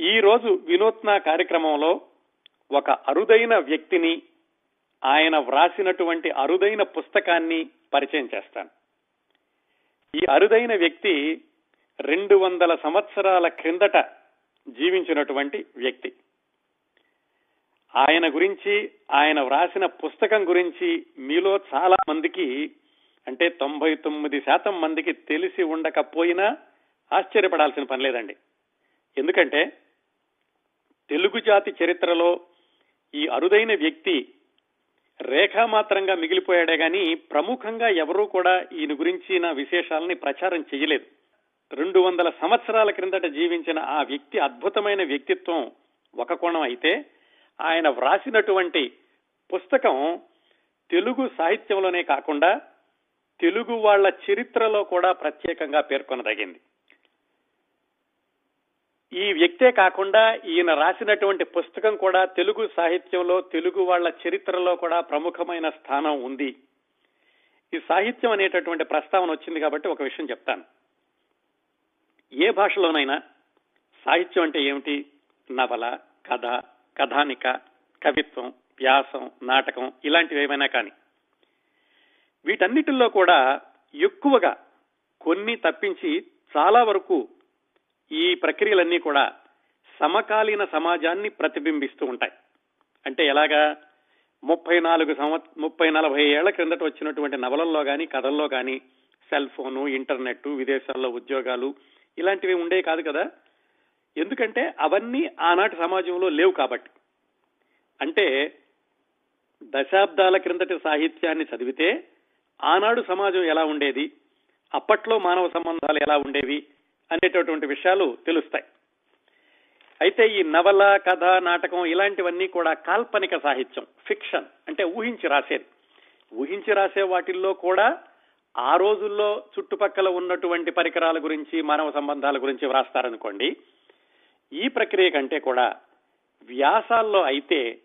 ఈ రోజు వినూత్న కార్యక్రమంలో ఒక అరుదైన వ్యక్తిని ఆయన వ్రాసినటువంటి అరుదైన పుస్తకాన్ని పరిచయం చేస్తాను. ఈ అరుదైన వ్యక్తి రెండు వందల సంవత్సరాల క్రిందట జీవించినటువంటి వ్యక్తి. ఆయన గురించి ఆయన వ్రాసిన పుస్తకం గురించి మీలో చాలా మందికి అంటే తొంభై తొమ్మిది శాతం మందికి తెలిసి ఉండకపోయినా ఆశ్చర్యపడాల్సిన పని లేదండి. ఎందుకంటే తెలుగు జాతి చరిత్రలో ఈ అరుదైన వ్యక్తి రేఖామాత్రంగా మిగిలిపోయాడే గాని ప్రముఖంగా ఎవరూ కూడా ఈయన గురించిన విశేషాలని ప్రచారం చేయలేదు. రెండు వందల సంవత్సరాల క్రిందట జీవించిన ఆ వ్యక్తి అద్భుతమైన వ్యక్తిత్వం ఒక కోణం అయితే ఆయన వ్రాసినటువంటి పుస్తకం తెలుగు సాహిత్యంలోనే కాకుండా తెలుగు వాళ్ళ చరిత్రలో కూడా ప్రత్యేకంగా పేర్కొనదగింది. ఈ వ్యక్తే కాకుండా ఈయన రాసినటువంటి పుస్తకం కూడా తెలుగు సాహిత్యంలో తెలుగు వాళ్ళ చరిత్రలో కూడా ప్రముఖమైన స్థానం ఉంది. ఈ సాహిత్యం అనేటటువంటి ప్రస్తావన వచ్చింది కాబట్టి ఒక విషయం చెప్తాను. ఏ భాషలోనైనా సాహిత్యం అంటే ఏమిటి? నవల కథ కథానిక కవిత్వం వ్యాసం నాటకం ఇలాంటివి ఏమైనా కానీ. వీటన్నిటిల్లో కూడా ఎక్కువగా కొన్ని తప్పించి చాలా వరకు ఈ ప్రక్రియలన్నీ కూడా సమకాలీన సమాజాన్ని ప్రతిబింబిస్తూ ఉంటాయి. అంటే ఎలాగా? ముప్పై నాలుగు సంవత్ ముప్పై నలభై ఏళ్ళ క్రిందట వచ్చినటువంటి నవలల్లో కానీ కథల్లో కానీ సెల్ ఫోను ఇంటర్నెట్ విదేశాల్లో ఉద్యోగాలు ఇలాంటివి ఉండే కాదు కదా? ఎందుకంటే అవన్నీ ఆనాటి సమాజంలో లేవు కాబట్టి. అంటే దశాబ్దాల క్రిందటి సాహిత్యాన్ని చదివితే ఆనాడు సమాజం ఎలా ఉండేది? అప్పట్లో మానవ సంబంధాలు ఎలా ఉండేవి? అనేటటువంటి విషయాలు తెలుస్తాయి. అయితే ఈ నవల కథ నాటకం ఇలాంటివన్నీ కూడా కాల్పనిక సాహిత్యం ఫిక్షన్ అంటే ఊహించి రాసేది. ఊహించి రాసే వాటిల్లో కూడా ఆ రోజుల్లో చుట్టుపక్కల ఉన్నటువంటి పరికరాల గురించి మానవ సంబంధాల గురించి వ్రాస్తారనుకోండి. ఈ ప్రక్రియ కంటే కూడా వ్యాసాల్లో అయితే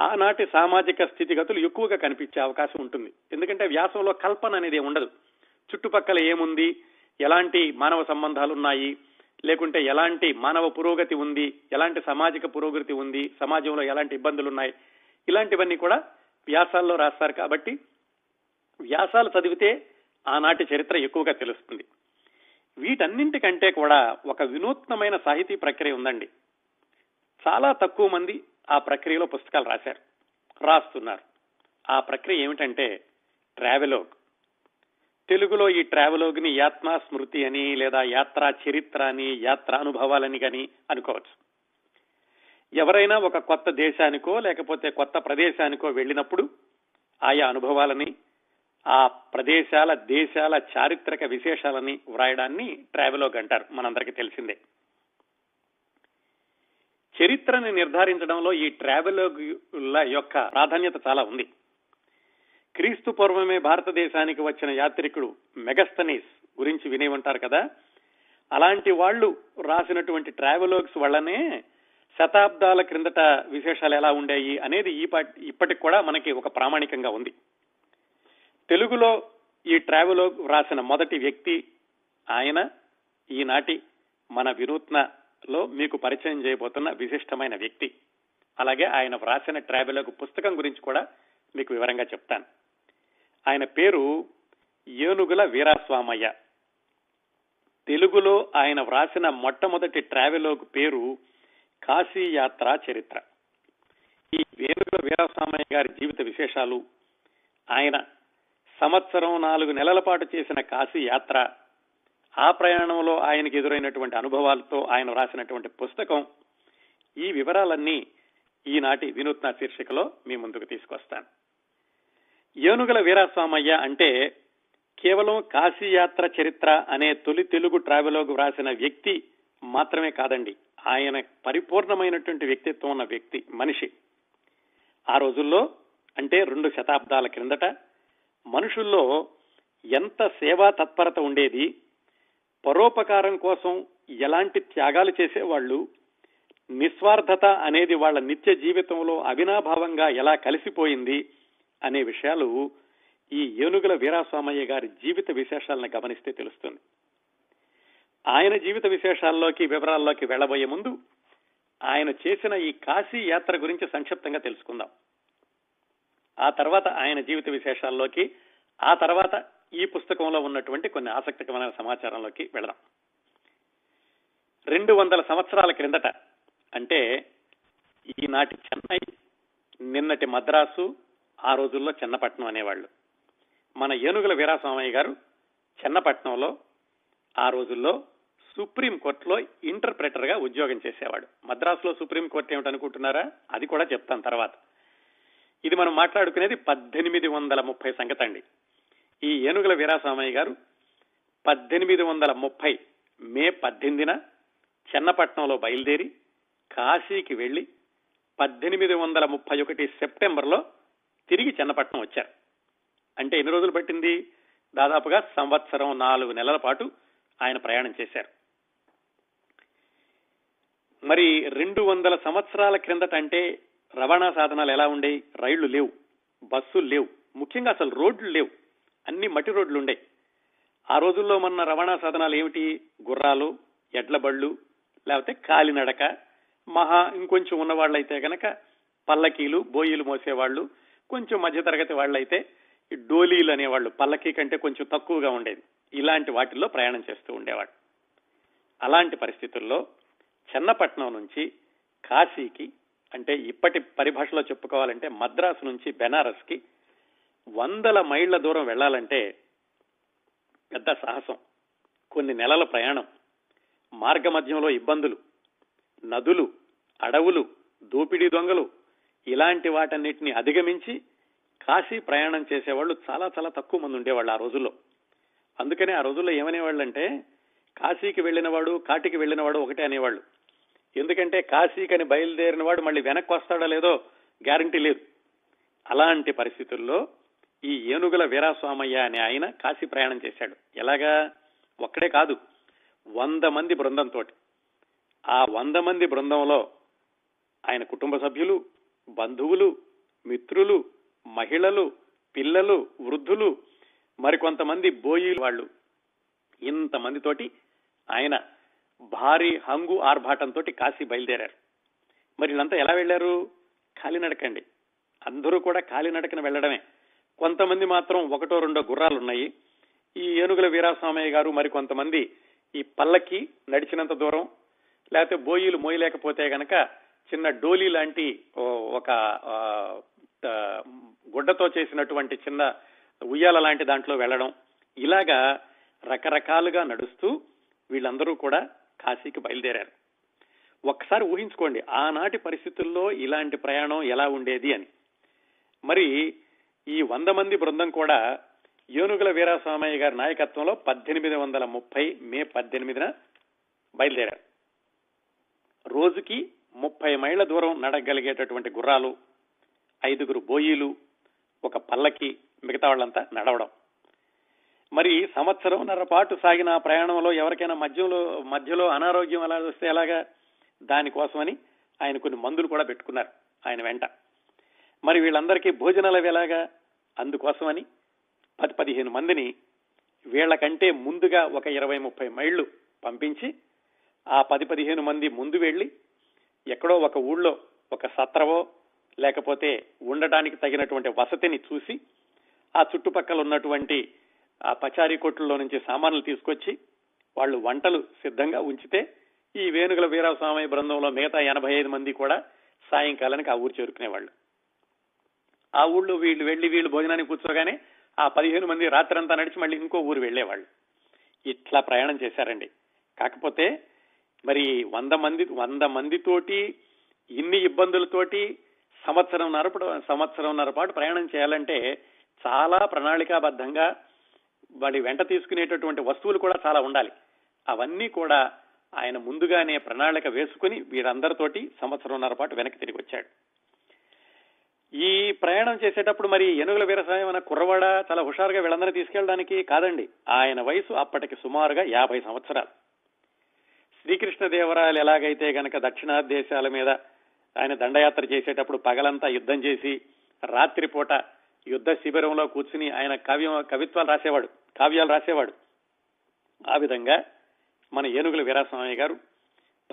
ఆనాటి సామాజిక స్థితిగతులు ఎక్కువగా కనిపించే అవకాశం ఉంటుంది. ఎందుకంటే వ్యాసంలో కల్పన అనేది ఉండదు. చుట్టుపక్కల ఏముంది? ఎలాంటి మానవ సంబంధాలు ఉన్నాయి లేకుంటే ఎలాంటి మానవ పురోగతి ఉంది? ఎలాంటి సామాజిక పురోగతి ఉంది? సమాజంలో ఎలాంటి ఇబ్బందులు ఉన్నాయి ఇలాంటివన్నీ కూడా వ్యాసాల్లో రాస్తారు కాబట్టి వ్యాసాలు చదివితే ఆనాటి చరిత్ర ఎక్కువగా తెలుస్తుంది. వీటన్నింటికంటే కూడా ఒక వినూత్నమైన సాహితీ ప్రక్రియ ఉందండి. చాలా తక్కువ మంది ఆ ప్రక్రియలో పుస్తకాలు రాశారు రాస్తున్నారు. ఆ ప్రక్రియ ఏమిటంటే ట్రావెలోగ్. తెలుగులో ఈ ట్రావెలోగ్ని యాత్మా స్మృతి అని లేదా యాత్రా చరిత్ర అని యాత్రా అనుభవాలని కానీ అనుకోవచ్చు. ఎవరైనా ఒక కొత్త దేశానికో లేకపోతే కొత్త ప్రదేశానికో వెళ్ళినప్పుడు ఆయా అనుభవాలని ఆ ప్రదేశాల దేశాల చారిత్రక విశేషాలని వ్రాయడాన్ని ట్రావెలోగ్ అంటారు మనందరికీ తెలిసిందే. చరిత్రని నిర్ధారించడంలో ఈ ట్రావెలోగుల యొక్క ప్రాధాన్యత చాలా ఉంది. క్రీస్తు పూర్వమే భారతదేశానికి వచ్చిన యాత్రికుడు మెగస్తనీస్ గురించి వినే ఉంటారు కదా? అలాంటి వాళ్ళు రాసినటువంటి ట్రావెలోగ్స్ వల్లనే శతాబ్దాల క్రిందట విశేషాలు ఎలా ఉండేవి అనేది ఈ ఇప్పటికి కూడా మనకి ఒక ప్రామాణికంగా ఉంది. తెలుగులో ఈ ట్రావెలోగ్ రాసిన మొదటి వ్యక్తి ఆయన ఈనాటి మన వినూత్నలో మీకు పరిచయం చేయబోతున్న విశిష్టమైన వ్యక్తి. అలాగే ఆయన వ్రాసిన ట్రావెలోగ్ పుస్తకం గురించి కూడా మీకు వివరంగా చెప్తాను. ఆయన పేరు ఏనుగుల వీరాస్వామయ్య. తెలుగులో ఆయన వ్రాసిన మొట్టమొదటి ట్రావెలోగ్ పేరు కాశీ యాత్ర చరిత్ర. ఈ వేణుగుల వీరాస్వామయ్య గారి జీవిత విశేషాలు ఆయన సంవత్సరం నాలుగు నెలల పాటు చేసిన కాశీ యాత్ర ఆ ప్రయాణంలో ఆయనకు ఎదురైనటువంటి అనుభవాలతో ఆయన వ్రాసినటువంటి పుస్తకం ఈ వివరాలన్నీ ఈనాటి వినూత్న శీర్షికలో మీ ముందుకు తీసుకొస్తాను. ఏనుగుల వీరాస్వామయ్య అంటే కేవలం కాశీయాత్ర చరిత్ర అనే తొలి తెలుగు ట్రావెలోగ్ వ్రాసిన వ్యక్తి మాత్రమే కాదండి. ఆయన పరిపూర్ణమైనటువంటి వ్యక్తిత్వం ఉన్న వ్యక్తి మనిషి. ఆ రోజుల్లో అంటే రెండు శతాబ్దాల క్రిందట మనుషుల్లో ఎంత సేవా తత్పరత ఉండేది పరోపకారం కోసం ఎలాంటి త్యాగాలు చేసేవాళ్ళు నిస్వార్థత అనేది వాళ్ళ నిత్య జీవితంలో అవినాభావంగా ఎలా కలిసిపోయింది అనే విషయాలు ఈ ఏనుగుల వీరాస్వామయ్య గారి జీవిత విశేషాలను గమనిస్తే తెలుస్తుంది. ఆయన జీవిత విశేషాల్లోకి వివరాల్లోకి వెళ్ళబోయే ముందు ఆయన చేసిన ఈ కాశీ యాత్ర గురించి సంక్షిప్తంగా తెలుసుకుందాం. ఆ తర్వాత ఆయన జీవిత విశేషాల్లోకి ఆ తర్వాత ఈ పుస్తకంలో ఉన్నటువంటి కొన్ని ఆసక్తికరమైన సమాచారంలోకి వెళదాం. రెండు వందల సంవత్సరాల క్రిందట అంటే ఈనాటి చెన్నై నిన్నటి మద్రాసు ఆ రోజుల్లో చెన్నపట్నం అనేవాళ్ళు. మన ఏనుగుల వీరాస్వామయ్య గారు చెన్నపట్నంలో ఆ రోజుల్లో సుప్రీం కోర్టులో ఇంటర్ప్రెటర్గా ఉద్యోగం చేసేవాడు. మద్రాసులో సుప్రీం కోర్టు ఏమిటనుకుంటున్నారా? అది కూడా చెప్తాను తర్వాత. ఇది మనం మాట్లాడుకునేది పద్దెనిమిది వందల ముప్పై సంగతి అండి ఈ ఏనుగుల వీరాస్వామయ్య గారు పద్దెనిమిది వందల ముప్పై మే పద్దెనిమిదిన చెన్నపట్నంలో బయలుదేరి కాశీకి వెళ్ళి పద్దెనిమిది వందల ముప్పై ఒకటి సెప్టెంబర్లో తిరిగి చెన్నపట్నం వచ్చారు. అంటే ఎన్ని రోజులు పట్టింది? దాదాపుగా సంవత్సరం నాలుగు నెలల పాటు ఆయన ప్రయాణం చేశారు. మరి రెండు వందల సంవత్సరాల క్రిందట అంటే రవాణా సాధనాలు ఎలా ఉండేవి? రైళ్ళు లేవు బస్సులు లేవు ముఖ్యంగా అసలు రోడ్లు లేవు అన్ని మట్టి రోడ్లు ఉండే. ఆ రోజుల్లో మన రవాణా సాధనాలు ఏమిటి? గుర్రాలు ఎడ్ల బళ్ళు లేకపోతే కాలినడక మహా ఇంకొంచెం ఉన్నవాళ్ళైతే గనక పల్లకీలు బోయిలు మోసేవాళ్ళు కొంచెం మధ్యతరగతి వాళ్ళైతే ఈ డోలీలు అనేవాళ్ళు పల్లకీ కంటే కొంచెం తక్కువగా ఉండేది. ఇలాంటి వాటిల్లో ప్రయాణం చేస్తూ ఉండేవాడు అలాంటి పరిస్థితుల్లో చెన్నపట్నం నుంచి కాశీకి అంటే ఇప్పటి పరిభాషలో చెప్పుకోవాలంటే మద్రాసు నుంచి బెనారస్కి వందల మైళ్ళ దూరం వెళ్ళాలంటే పెద్ద సాహసం. కొన్ని నెలల ప్రయాణం. మార్గ మధ్యంలో ఇబ్బందులు. నదులు అడవులు దోపిడీ దొంగలు ఇలాంటి వాటన్నిటిని అధిగమించి కాశీ ప్రయాణం చేసేవాళ్ళు చాలా చాలా తక్కువ మంది ఉండేవాళ్ళు ఆ రోజుల్లో. అందుకనే ఆ రోజుల్లో ఏమనేవాళ్ళంటే కాశీకి వెళ్ళినవాడు కాటికి వెళ్ళినవాడు ఒకటే అనేవాళ్ళు. ఎందుకంటే కాశీకని బయలుదేరిన వాడు మళ్ళీ వెనక్కి వస్తాడో లేదో గ్యారంటీ లేదు. అలాంటి పరిస్థితుల్లో ఈ ఏనుగుల వీరాస్వామయ్య అనే ఆయన కాశీ ప్రయాణం చేశాడు. ఎలాగా? ఒక్కడే కాదు. వంద మంది బృందంతో. ఆ వంద మంది బృందంలో ఆయన కుటుంబ సభ్యులు బంధువులు మిత్రులు మహిళలు పిల్లలు వృద్ధులు మరికొంతమంది బోయి వాళ్ళు. ఇంతమందితోటి ఆయన భారీ హంగు ఆర్భాటంతో కాశీ బయలుదేరారు. మరి వీళ్ళంతా ఎలా వెళ్ళారు కాలినడకండి అందరూ కూడా కాలినడకన వెళ్ళడమే. కొంతమంది మాత్రం ఒకటో రెండో గుర్రాలు ఉన్నాయి ఈ ఏనుగుల వీరాస్వామయ్య గారు మరి కొంతమంది ఈ పల్లకి నడిచినంత దూరం లేకపోతే బోయిలు మోయలేకపోతే గనక చిన్న డోలీ లాంటి ఒక గుడ్డతో చేసినటువంటి చిన్న ఉయ్యాల లాంటి దాంట్లో వెళ్ళడం. ఇలాగా రకరకాలుగా నడుస్తూ వీళ్ళందరూ కూడా కాశీకి బయలుదేరారు. ఒక్కసారి ఊహించుకోండి ఆనాటి పరిస్థితుల్లో ఇలాంటి ప్రయాణం ఎలా ఉండేది అని. మరి ఈ వంద మంది బృందం కూడా ఏనుగుల వీరాస్వామయ్య గారి నాయకత్వంలో పద్దెనిమిది వందల ముప్పై మే పద్దెనిమిదిన బయలుదేరారు. రోజుకి ముప్పై మైళ్ళ దూరం నడగలిగేటటువంటి గుర్రాలు ఐదుగురు బోయీలు ఒక పల్లకి మిగతా వాళ్ళంతా నడవడం. మరి సంవత్సరంన్నర పాటు సాగిన ప్రయాణంలో ఎవరికైనా మధ్యలో మధ్యలో అనారోగ్యం అలా వస్తే ఎలాగా? దానికోసమని ఆయన కొన్ని మందులు కూడా పెట్టుకున్నారు ఆయన వెంట. మరి వీళ్ళందరికీ భోజనాలు ఎలాగా? అందుకోసమని పది పదిహేను మందిని వీళ్ళకంటే ముందుగా ఒక ఇరవై ముప్పై మైళ్ళు పంపించి ఆ పది పదిహేను మంది ముందు వెళ్ళి ఎక్కడో ఒక ఊళ్ళో ఒక సత్రవో లేకపోతే ఉండటానికి తగినటువంటి వసతిని చూసి ఆ చుట్టుపక్కల ఉన్నటువంటి ఆ పచారీ కొట్టుల్లో నుంచి సామాన్లు తీసుకొచ్చి వాళ్ళు వంటలు సిద్ధంగా ఉంచితే ఈ వేణుగుల వీరాస్వామి బృందంలో మిగతా ఎనభై ఐదు మంది కూడా సాయంకాలానికి ఆ ఊరు చేరుకునేవాళ్ళు. ఆ ఊళ్ళో వీళ్ళు వెళ్ళి వీళ్ళు భోజనానికి కూర్చోగానే ఆ పదిహేను మంది రాత్రంతా నడిచి మళ్ళీ ఇంకో ఊరు వెళ్ళేవాళ్ళు ఇట్లా ప్రయాణం చేశారండి. కాకపోతే మరి వంద మంది వంద మందితోటి ఇన్ని ఇబ్బందులతోటి సంవత్సరం నరపడు సంవత్సరంన్నర పాటు ప్రయాణం చేయాలంటే చాలా ప్రణాళికాబద్ధంగా వాడి వెంట తీసుకునేటటువంటి వస్తువులు కూడా చాలా ఉండాలి. అవన్నీ కూడా ఆయన ముందుగానే ప్రణాళిక వేసుకుని వీరందరితోటి సంవత్సరంన్నర పాటు వెనక్కి తిరిగి వచ్చాడు. ఈ ప్రయాణం చేసేటప్పుడు మరి ఏనుగుల వీరసాయం అన్న కుర్రవాడ చాలా హుషారుగా వీళ్ళందరినీ తీసుకెళ్ళడానికి కాదండి. ఆయన వయసు అప్పటికి సుమారుగా యాభై సంవత్సరాలు. శ్రీకృష్ణదేవరాయలు ఎలాగైతే గనక దక్షిణాది దేశాల మీద ఆయన దండయాత్ర చేసేటప్పుడు పగలంతా యుద్ధం చేసి రాత్రిపూట యుద్ధ శిబిరంలో కూర్చుని ఆయన కవ్యం కవిత్వాలు రాసేవాడు కావ్యాలు రాసేవాడు. ఆ విధంగా మన ఏనుగుల వీరాస్వామి గారు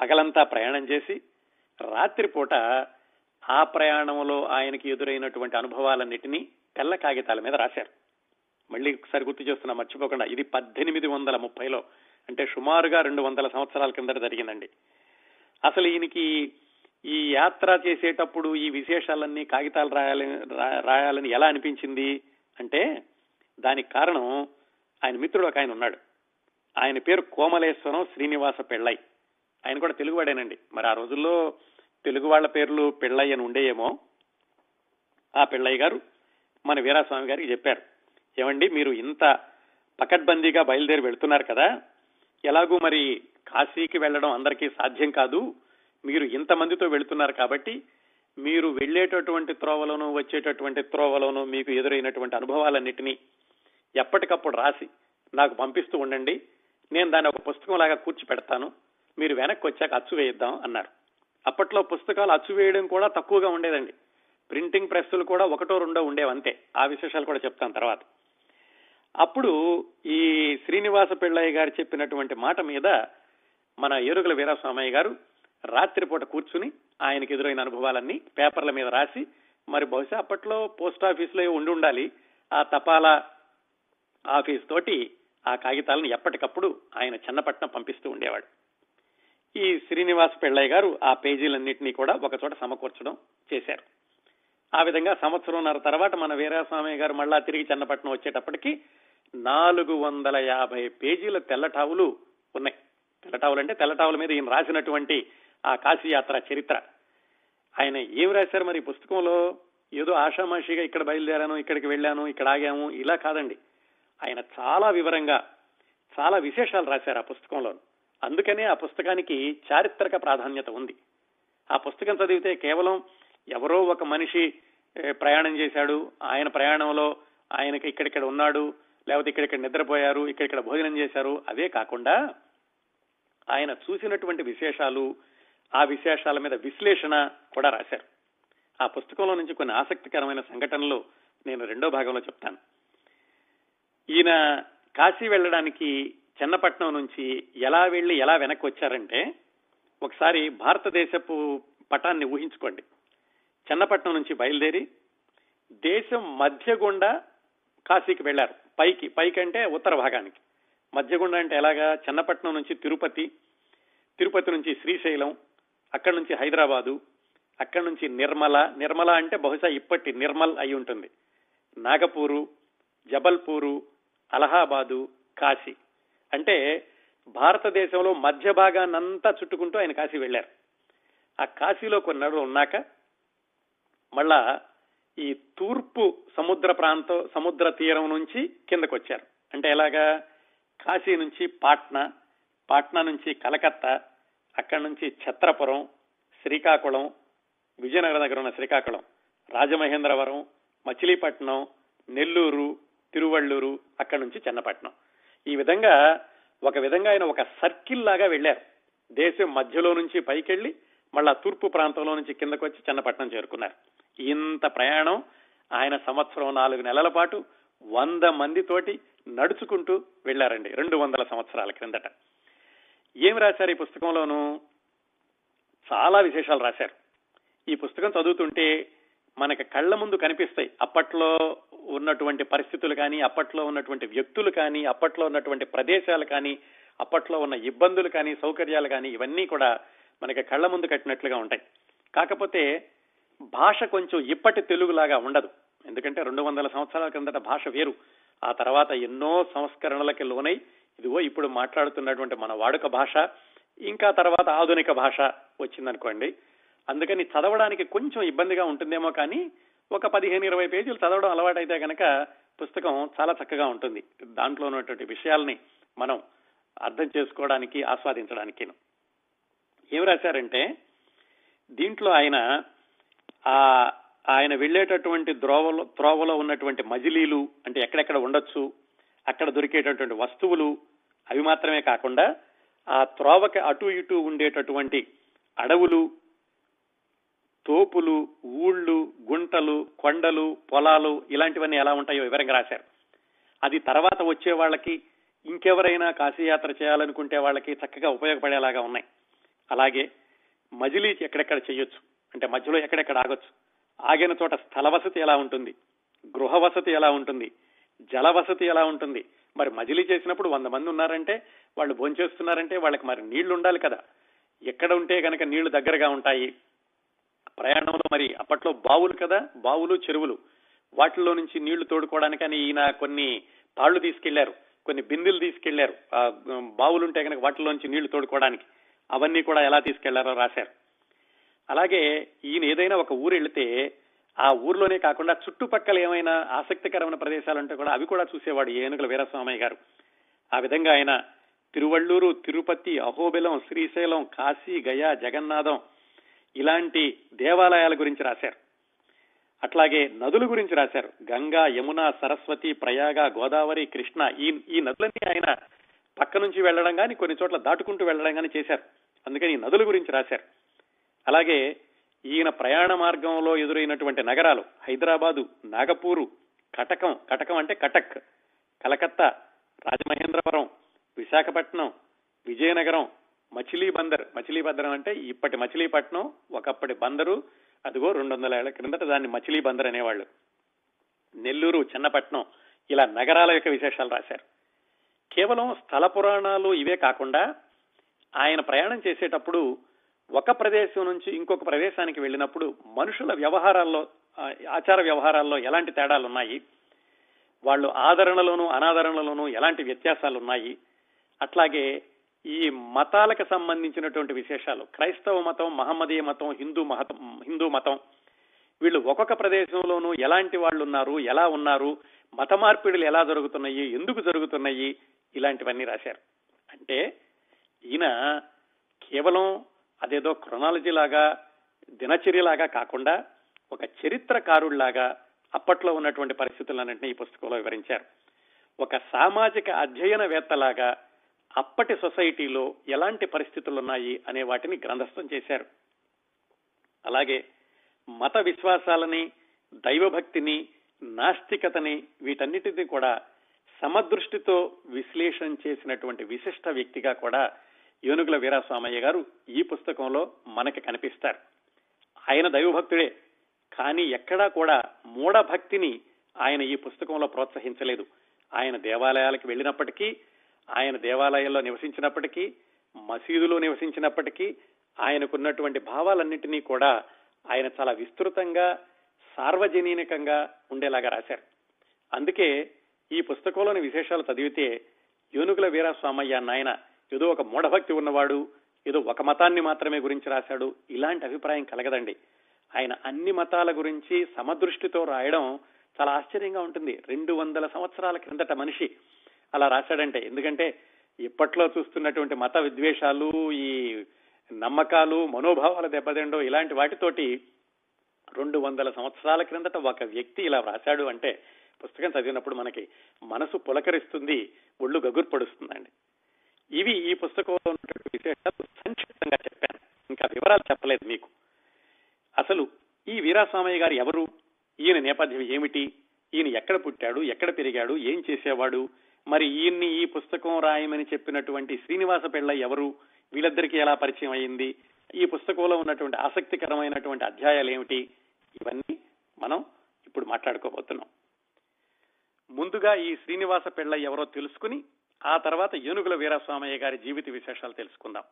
పగలంతా ప్రయాణం చేసి రాత్రిపూట ఆ ప్రయాణంలో ఆయనకి ఎదురైనటువంటి అనుభవాలన్నిటినీ తెల్ల కాగితాల మీద రాశారు. మళ్ళీ ఒకసారి గుర్తు చేస్తున్నా మర్చిపోకుండా ఇది పద్దెనిమిది వందల ముప్పైలో అంటే సుమారుగా రెండు వందల సంవత్సరాల కిందట జరిగిందండి. అసలు ఈయనకి ఈ యాత్ర చేసేటప్పుడు ఈ విశేషాలన్నీ కాగితాలు రాయాలని రాయాలని ఎలా అనిపించింది అంటే దానికి కారణం ఆయన మిత్రుడు ఒక ఆయన ఉన్నాడు. ఆయన పేరు కోమలేశ్వరం శ్రీనివాస పెళ్ళై. ఆయన కూడా తెలుగువాడేనండి. మరి ఆ రోజుల్లో తెలుగు వాళ్ళ పేర్లు పెళ్ళయ్య అని ఉండేయేమో. ఆ పెళ్ళయ్య గారు మన వీరాస్వామి గారికి చెప్పారు. ఏమండి మీరు ఇంత పకడ్బందీగా బయలుదేరి వెళ్తున్నారు కదా ఎలాగూ మరి కాశీకి వెళ్ళడం అందరికీ సాధ్యం కాదు. మీరు ఇంతమందితో వెళుతున్నారు కాబట్టి మీరు వెళ్ళేటటువంటి త్రోవలోనూ వచ్చేటటువంటి త్రోవలోనూ మీకు ఎదురైనటువంటి అనుభవాలన్నిటినీ ఎప్పటికప్పుడు రాసి నాకు పంపిస్తూ ఉండండి. నేను దాన్ని ఒక పుస్తకం లాగా కూర్చి పెడతాను మీరు వెనక్కి వచ్చాక అచ్చు వేయిద్దాం అన్నారు. అప్పట్లో పుస్తకాలు అచ్చు వేయడం కూడా తక్కువగా ఉండేదండి. ప్రింటింగ్ ప్రెస్సులు కూడా ఒకటో రెండో ఉండేవంతే. ఆ విశేషాలు కూడా చెప్తాను తర్వాత. అప్పుడు ఈ శ్రీనివాస పిళ్ళయ్య గారు చెప్పినటువంటి మాట మీద మన ఏరుగుల వీరాస్వామయ్య గారు రాత్రిపూట కూర్చుని ఆయనకు ఎదురైన అనుభవాలన్నీ పేపర్ల మీద రాసి మరి బహుశా అప్పట్లో పోస్ట్ ఆఫీసులో ఉండి ఉండాలి ఆ తపాలా ఆఫీస్ తోటి ఆ కాగితాలను ఎప్పటికప్పుడు ఆయన చిన్నపట్నం పంపిస్తూ ఉండేవాడు. ఈ శ్రీనివాస పిళ్ళయ్య గారు ఆ పేజీలన్నింటినీ కూడా ఒకచోట సమకూర్చడం చేశారు. ఆ విధంగా సంవత్సరంన్నర తర్వాత మన వీరాస్వామి గారు మళ్ళా తిరిగి చెన్నపట్నం వచ్చేటప్పటికి నాలుగు వందల యాభై పేజీల తెల్లటావులు ఉన్నాయి. తెల్లటావులు అంటే తెల్లటావుల మీద ఈయన రాసినటువంటి ఆ కాశీయాత్ర చరిత్ర. ఆయన ఏం రాశారు మరి పుస్తకంలో? ఏదో ఆషామాషిగా ఇక్కడ బయలుదేరాను ఇక్కడికి వెళ్ళాను ఇక్కడ ఆగాము ఇలా కాదండి. ఆయన చాలా వివరంగా చాలా విశేషాలు రాశారు ఆ పుస్తకంలో. అందుకనే ఆ పుస్తకానికి చారిత్రక ప్రాధాన్యత ఉంది. ఆ పుస్తకం చదివితే కేవలం ఎవరో ఒక మనిషి ప్రయాణం చేశాడు. ఆయన ప్రయాణంలో ఆయనకి ఇక్కడిక్కడ ఉన్నాడు. లేకపోతే ఇక్కడిక్కడ నిద్రపోయారు ఇక్కడిక్కడ భోజనం చేశారు. అవే కాకుండా ఆయన చూసినటువంటి విశేషాలు ఆ విశేషాల మీద విశ్లేషణ కూడా రాశారు. ఆ పుస్తకంలో నుంచి కొన్ని ఆసక్తికరమైన సంఘటనలు నేను రెండో భాగంలో చెప్తాను. ఈయన కాశీ వెళ్ళడానికి చెన్నపట్నం నుంచి ఎలా వెళ్ళి ఎలా వెనక్కి వచ్చారంటే ఒకసారి భారతదేశపు పటాన్ని ఊహించుకోండి. చెన్నపట్నం నుంచి బయలుదేరి దేశం మధ్య గుండా కాశీకి వెళ్ళారు పైకి పైకి అంటే ఉత్తర భాగానికి. మధ్యగుండ అంటే ఎలాగా? చన్నపట్నం నుంచి తిరుపతి తిరుపతి నుంచి శ్రీశైలం అక్కడి నుంచి హైదరాబాదు అక్కడి నుంచి నిర్మల. నిర్మల అంటే బహుశా ఇప్పటి నిర్మల్ అయి ఉంటుంది. నాగపూరు జబల్పూరు అలహాబాదు కాశీ. అంటే భారతదేశంలో మధ్య భాగాన్నంతా చుట్టుకుంటూ ఆయన కాశీ వెళ్ళారు ఆ కాశీలో కొన్ని ఉన్నాక మళ్ళా ఈ తూర్పు సముద్ర ప్రాంతం సముద్ర తీరం నుంచి కిందకు వచ్చారు అంటే ఎలాగా? కాశీ నుంచి పాట్నా పాట్నా నుంచి కలకత్తా అక్కడి నుంచి ఛత్రపురం శ్రీకాకుళం విజయనగర దగ్గర ఉన్న శ్రీకాకుళం రాజమహేంద్రవరం మచిలీపట్నం నెల్లూరు తిరువళ్ళూరు అక్కడి నుంచి చెన్నపట్నం. ఈ విధంగా ఒక విధంగా ఆయన ఒక సర్కిల్ లాగా వెళ్ళారు. దేశం మధ్యలో నుంచి పైకెళ్ళి మళ్ళా తూర్పు ప్రాంతంలో నుంచి కిందకు వచ్చి చెన్నపట్నం చేరుకున్నారు. ఇంత ప్రయాణం ఆయన సంవత్సరం నాలుగు నెలల పాటు వంద మందితోటి నడుచుకుంటూ వెళ్ళారండి రెండు వందల సంవత్సరాల క్రిందట. ఏం రాశారు ఈ పుస్తకంలోనూ? చాలా విశేషాలు రాశారు. ఈ పుస్తకం చదువుతుంటే మనకి కళ్ళ ముందు కనిపిస్తాయి. అప్పట్లో ఉన్నటువంటి పరిస్థితులు కానీ అప్పట్లో ఉన్నటువంటి వ్యక్తులు కానీ అప్పట్లో ఉన్నటువంటి ప్రదేశాలు కానీ అప్పట్లో ఉన్న ఇబ్బందులు కానీ సౌకర్యాలు కానీ ఇవన్నీ కూడా మనకి కళ్ళ ముందు కట్టినట్లుగా ఉంటాయి. కాకపోతే భాష కొంచెం ఇప్పటి తెలుగులాగా ఉండదు. ఎందుకంటే రెండు వందల సంవత్సరాల కిందట భాష వేరు. ఆ తర్వాత ఎన్నో సంస్కరణలకి లోనై ఇదిగో ఇప్పుడు మాట్లాడుతున్నటువంటి మన వాడుక భాష ఇంకా తర్వాత ఆధునిక భాష వచ్చిందనుకోండి. అందుకని చదవడానికి కొంచెం ఇబ్బందిగా ఉంటుందేమో కానీ ఒక పదిహేను ఇరవై పేజీలు చదవడం అలవాటైతే కనుక పుస్తకం చాలా చక్కగా ఉంటుంది. దాంట్లో ఉన్నటువంటి విషయాల్ని మనం అర్థం చేసుకోవడానికి ఆస్వాదించడానికి ఏం రాశారంటే దీంట్లో ఆయన ఆ ఆయన వెళ్ళేటటువంటి ద్రోవలో త్రోవలో ఉన్నటువంటి మజిలీలు అంటే ఎక్కడెక్కడ ఉండొచ్చు అక్కడ దొరికేటటువంటి వస్తువులు అవి మాత్రమే కాకుండా ఆ త్రోవకి అటు ఇటు ఉండేటటువంటి అడవులు తోపులు ఊళ్ళు గుంటలు కొండలు పొలాలు ఇలాంటివన్నీ ఎలా ఉంటాయో వివరంగా రాశారు. అది తర్వాత వచ్చే వాళ్ళకి ఇంకెవరైనా కాశీయాత్ర చేయాలనుకుంటే వాళ్ళకి చక్కగా ఉపయోగపడేలాగా ఉన్నాయి. అలాగే మజిలీ ఎక్కడెక్కడ చేయొచ్చు? అంటే మధ్యలో ఎక్కడెక్కడ ఆగొచ్చు. ఆగిన చోట స్థల వసతి ఎలా ఉంటుంది? గృహ వసతి ఎలా ఉంటుంది? జల వసతి ఎలా ఉంటుంది? మరి మజిలీ చేసినప్పుడు వంద మంది ఉన్నారంటే వాళ్ళు భోంచేస్తున్నారంటే వాళ్ళకి మరి నీళ్ళు ఉండాలి కదా. ఎక్కడ ఉంటే కనుక నీళ్ళు దగ్గరగా ఉంటాయి. ప్రయాణంలో మరి అప్పట్లో బావులు కదా బావులు చెరువులు. వాటిల్లో నుంచి నీళ్ళు తోడుకోవడానికి అని ఈయన కొన్ని తాళ్ళు తీసుకెళ్ళారు కొన్ని బిందెలు తీసుకెళ్ళారు. బావులుంటే బావులు ఉంటే కనుక వాటిలోంచి నీళ్ళు తోడుకోవడానికి. అవన్నీ కూడా ఎలా తీసుకెళ్ళారో రాశారు. అలాగే ఈయన ఏదైనా ఒక ఊరు వెళితే ఆ ఊర్లోనే కాకుండా చుట్టుపక్కల ఏమైనా ఆసక్తికరమైన ప్రదేశాలు ఉంటే కూడా అవి కూడా చూసేవాడు ఏనుగుల వీరస్వామయ్య గారు. ఆ విధంగా ఆయన తిరువళ్ళూరు తిరుపతి అహోబిలం శ్రీశైలం కాశీ గయా జగన్నాథం ఇలాంటి దేవాలయాల గురించి రాశారు. అట్లాగే నదుల గురించి రాశారు. గంగా యమున సరస్వతి ప్రయాగ గోదావరి కృష్ణ ఈ ఈ నదులన్నీ ఆయన పక్క నుంచి వెళ్ళడం కానీ కొన్ని చోట్ల దాటుకుంటూ వెళ్ళడం కానీ చేశారు. అందుకని ఈ నదుల గురించి రాశారు. అలాగే ఈయన ప్రయాణ మార్గంలో ఎదురైనటువంటి నగరాలు హైదరాబాదు నాగపూరు కటకం కటకం అంటే కటక్ కలకత్తా రాజమహేంద్రవరం విశాఖపట్నం విజయనగరం మచిలీ బందర్ మచిలీ అంటే ఇప్పటి మచిలీపట్నం ఒకప్పటి బందరు అదిగో రెండు వందల ఏళ్ళ క్రిందట దాన్ని మచిలీ బందర్ అనేవాళ్ళు. నెల్లూరు చిన్నపట్నం ఇలా నగరాల యొక్క విశేషాలు రాశారు. కేవలం స్థల పురాణాలు ఇవే కాకుండా ఆయన ప్రయాణం చేసేటప్పుడు ఒక ప్రదేశం నుంచి ఇంకొక ప్రదేశానికి వెళ్ళినప్పుడు మనుషుల వ్యవహారాల్లో ఆచార వ్యవహారాల్లో ఎలాంటి తేడాలు ఉన్నాయి వాళ్ళు ఆదరణలోను అనాదరణలోనూ ఎలాంటి వ్యత్యాసాలు ఉన్నాయి అట్లాగే ఈ మతాలకు సంబంధించినటువంటి విశేషాలు క్రైస్తవ మతం మహమ్మదీయ మతం హిందూ మహతం హిందూ మతం వీళ్ళు ఒక్కొక్క ప్రదేశంలోనూ ఎలాంటి వాళ్ళు ఉన్నారు ఎలా ఉన్నారు మత మార్పిడులు ఎలా జరుగుతున్నాయి ఎందుకు జరుగుతున్నాయి ఇలాంటివన్నీ రాశారు. అంటే ఈయన కేవలం అదేదో క్రొనాలజీ లాగా దినచర్యలాగా కాకుండా ఒక చరిత్రకారుళ్ళాగా అప్పట్లో ఉన్నటువంటి పరిస్థితులన్నింటినీ ఈ పుస్తకంలో వివరించారు. ఒక సామాజిక అధ్యయనవేత్తలాగా అప్పటి సొసైటీలో ఎలాంటి పరిస్థితులు ఉన్నాయి అనే వాటిని గ్రంథస్థం చేశారు. అలాగే మత విశ్వాసాలని దైవభక్తిని నాస్తికతని వీటన్నిటిని కూడా సమదృష్టితో విశ్లేషణ చేసినటువంటి విశిష్ట వ్యక్తిగా కూడా ఏనుగుల వీరాస్వామయ్య గారు ఈ పుస్తకంలో మనకి కనిపిస్తారు. ఆయన దైవభక్తుడే కానీ ఎక్కడా కూడా మూఢభక్తిని ఆయన ఈ పుస్తకంలో ప్రోత్సహించలేదు. ఆయన దేవాలయాలకు వెళ్ళినప్పటికీ ఆయన దేవాలయంలో నివసించినప్పటికీ మసీదులో నివసించినప్పటికీ ఆయనకున్నటువంటి భావాలన్నింటినీ కూడా ఆయన చాలా విస్తృతంగా సార్వజనీనికంగా ఉండేలాగా రాశారు. అందుకే ఈ పుస్తకంలోని విశేషాలు చదివితే యోనుగుల వీరాస్వామయ్య నాయన ఏదో ఒక మూఢభక్తి ఉన్నవాడు ఏదో ఒక మతాన్ని మాత్రమే గురించి రాశాడు ఇలాంటి అభిప్రాయం కలగదండి. ఆయన అన్ని మతాల గురించి సమదృష్టితో రాయడం చాలా ఆశ్చర్యంగా ఉంటుంది. రెండు వందల సంవత్సరాల క్రిందట మనిషి అలా రాశాడంటే ఎందుకంటే ఇప్పట్లో చూస్తున్నటువంటి మత విద్వేషాలు ఈ నమ్మకాలు మనోభావాల దెబ్బతిండో ఇలాంటి వాటితోటి రెండు వందల సంవత్సరాల క్రిందట ఒక వ్యక్తి ఇలా వ్రాశాడు అంటే పుస్తకం చదివినప్పుడు మనకి మనసు పులకరిస్తుంది ఒళ్ళు గగుర్పడుస్తుందండి. ఇవి ఈ పుస్తకంలో ఉన్నటువంటి విశేషాలు సంక్షిప్తంగా చెప్పాను. ఇంకా వివరాలు చెప్పలేదు మీకు. అసలు ఈ వీరాస్వామయ్య గారు ఎవరు? ఈయన నేపథ్యం ఏమిటి? ఈయన ఎక్కడ పుట్టాడు? ఎక్కడ పెరిగాడు? ఏం చేసేవాడు? మరి ఈయన్ని ఈ పుస్తకం రాయమని చెప్పినటువంటి శ్రీనివాస పిళ్ళ ఎవరు? వీళ్ళిద్దరికీ ఎలా పరిచయం అయింది? ఈ పుస్తకంలో ఉన్నటువంటి ఆసక్తికరమైనటువంటి అధ్యాయాలు ఏమిటి? ఇవన్నీ మనం ఇప్పుడు మాట్లాడుకోబోతున్నాం. ముందుగా ఈ శ్రీనివాస పిళ్ళ ఎవరో తెలుసుకుని ఆ తర్వాత ఏనుగుల వీరస్వామయ్య గారి జీవిత విశేషాలు తెలుసుకుందాం.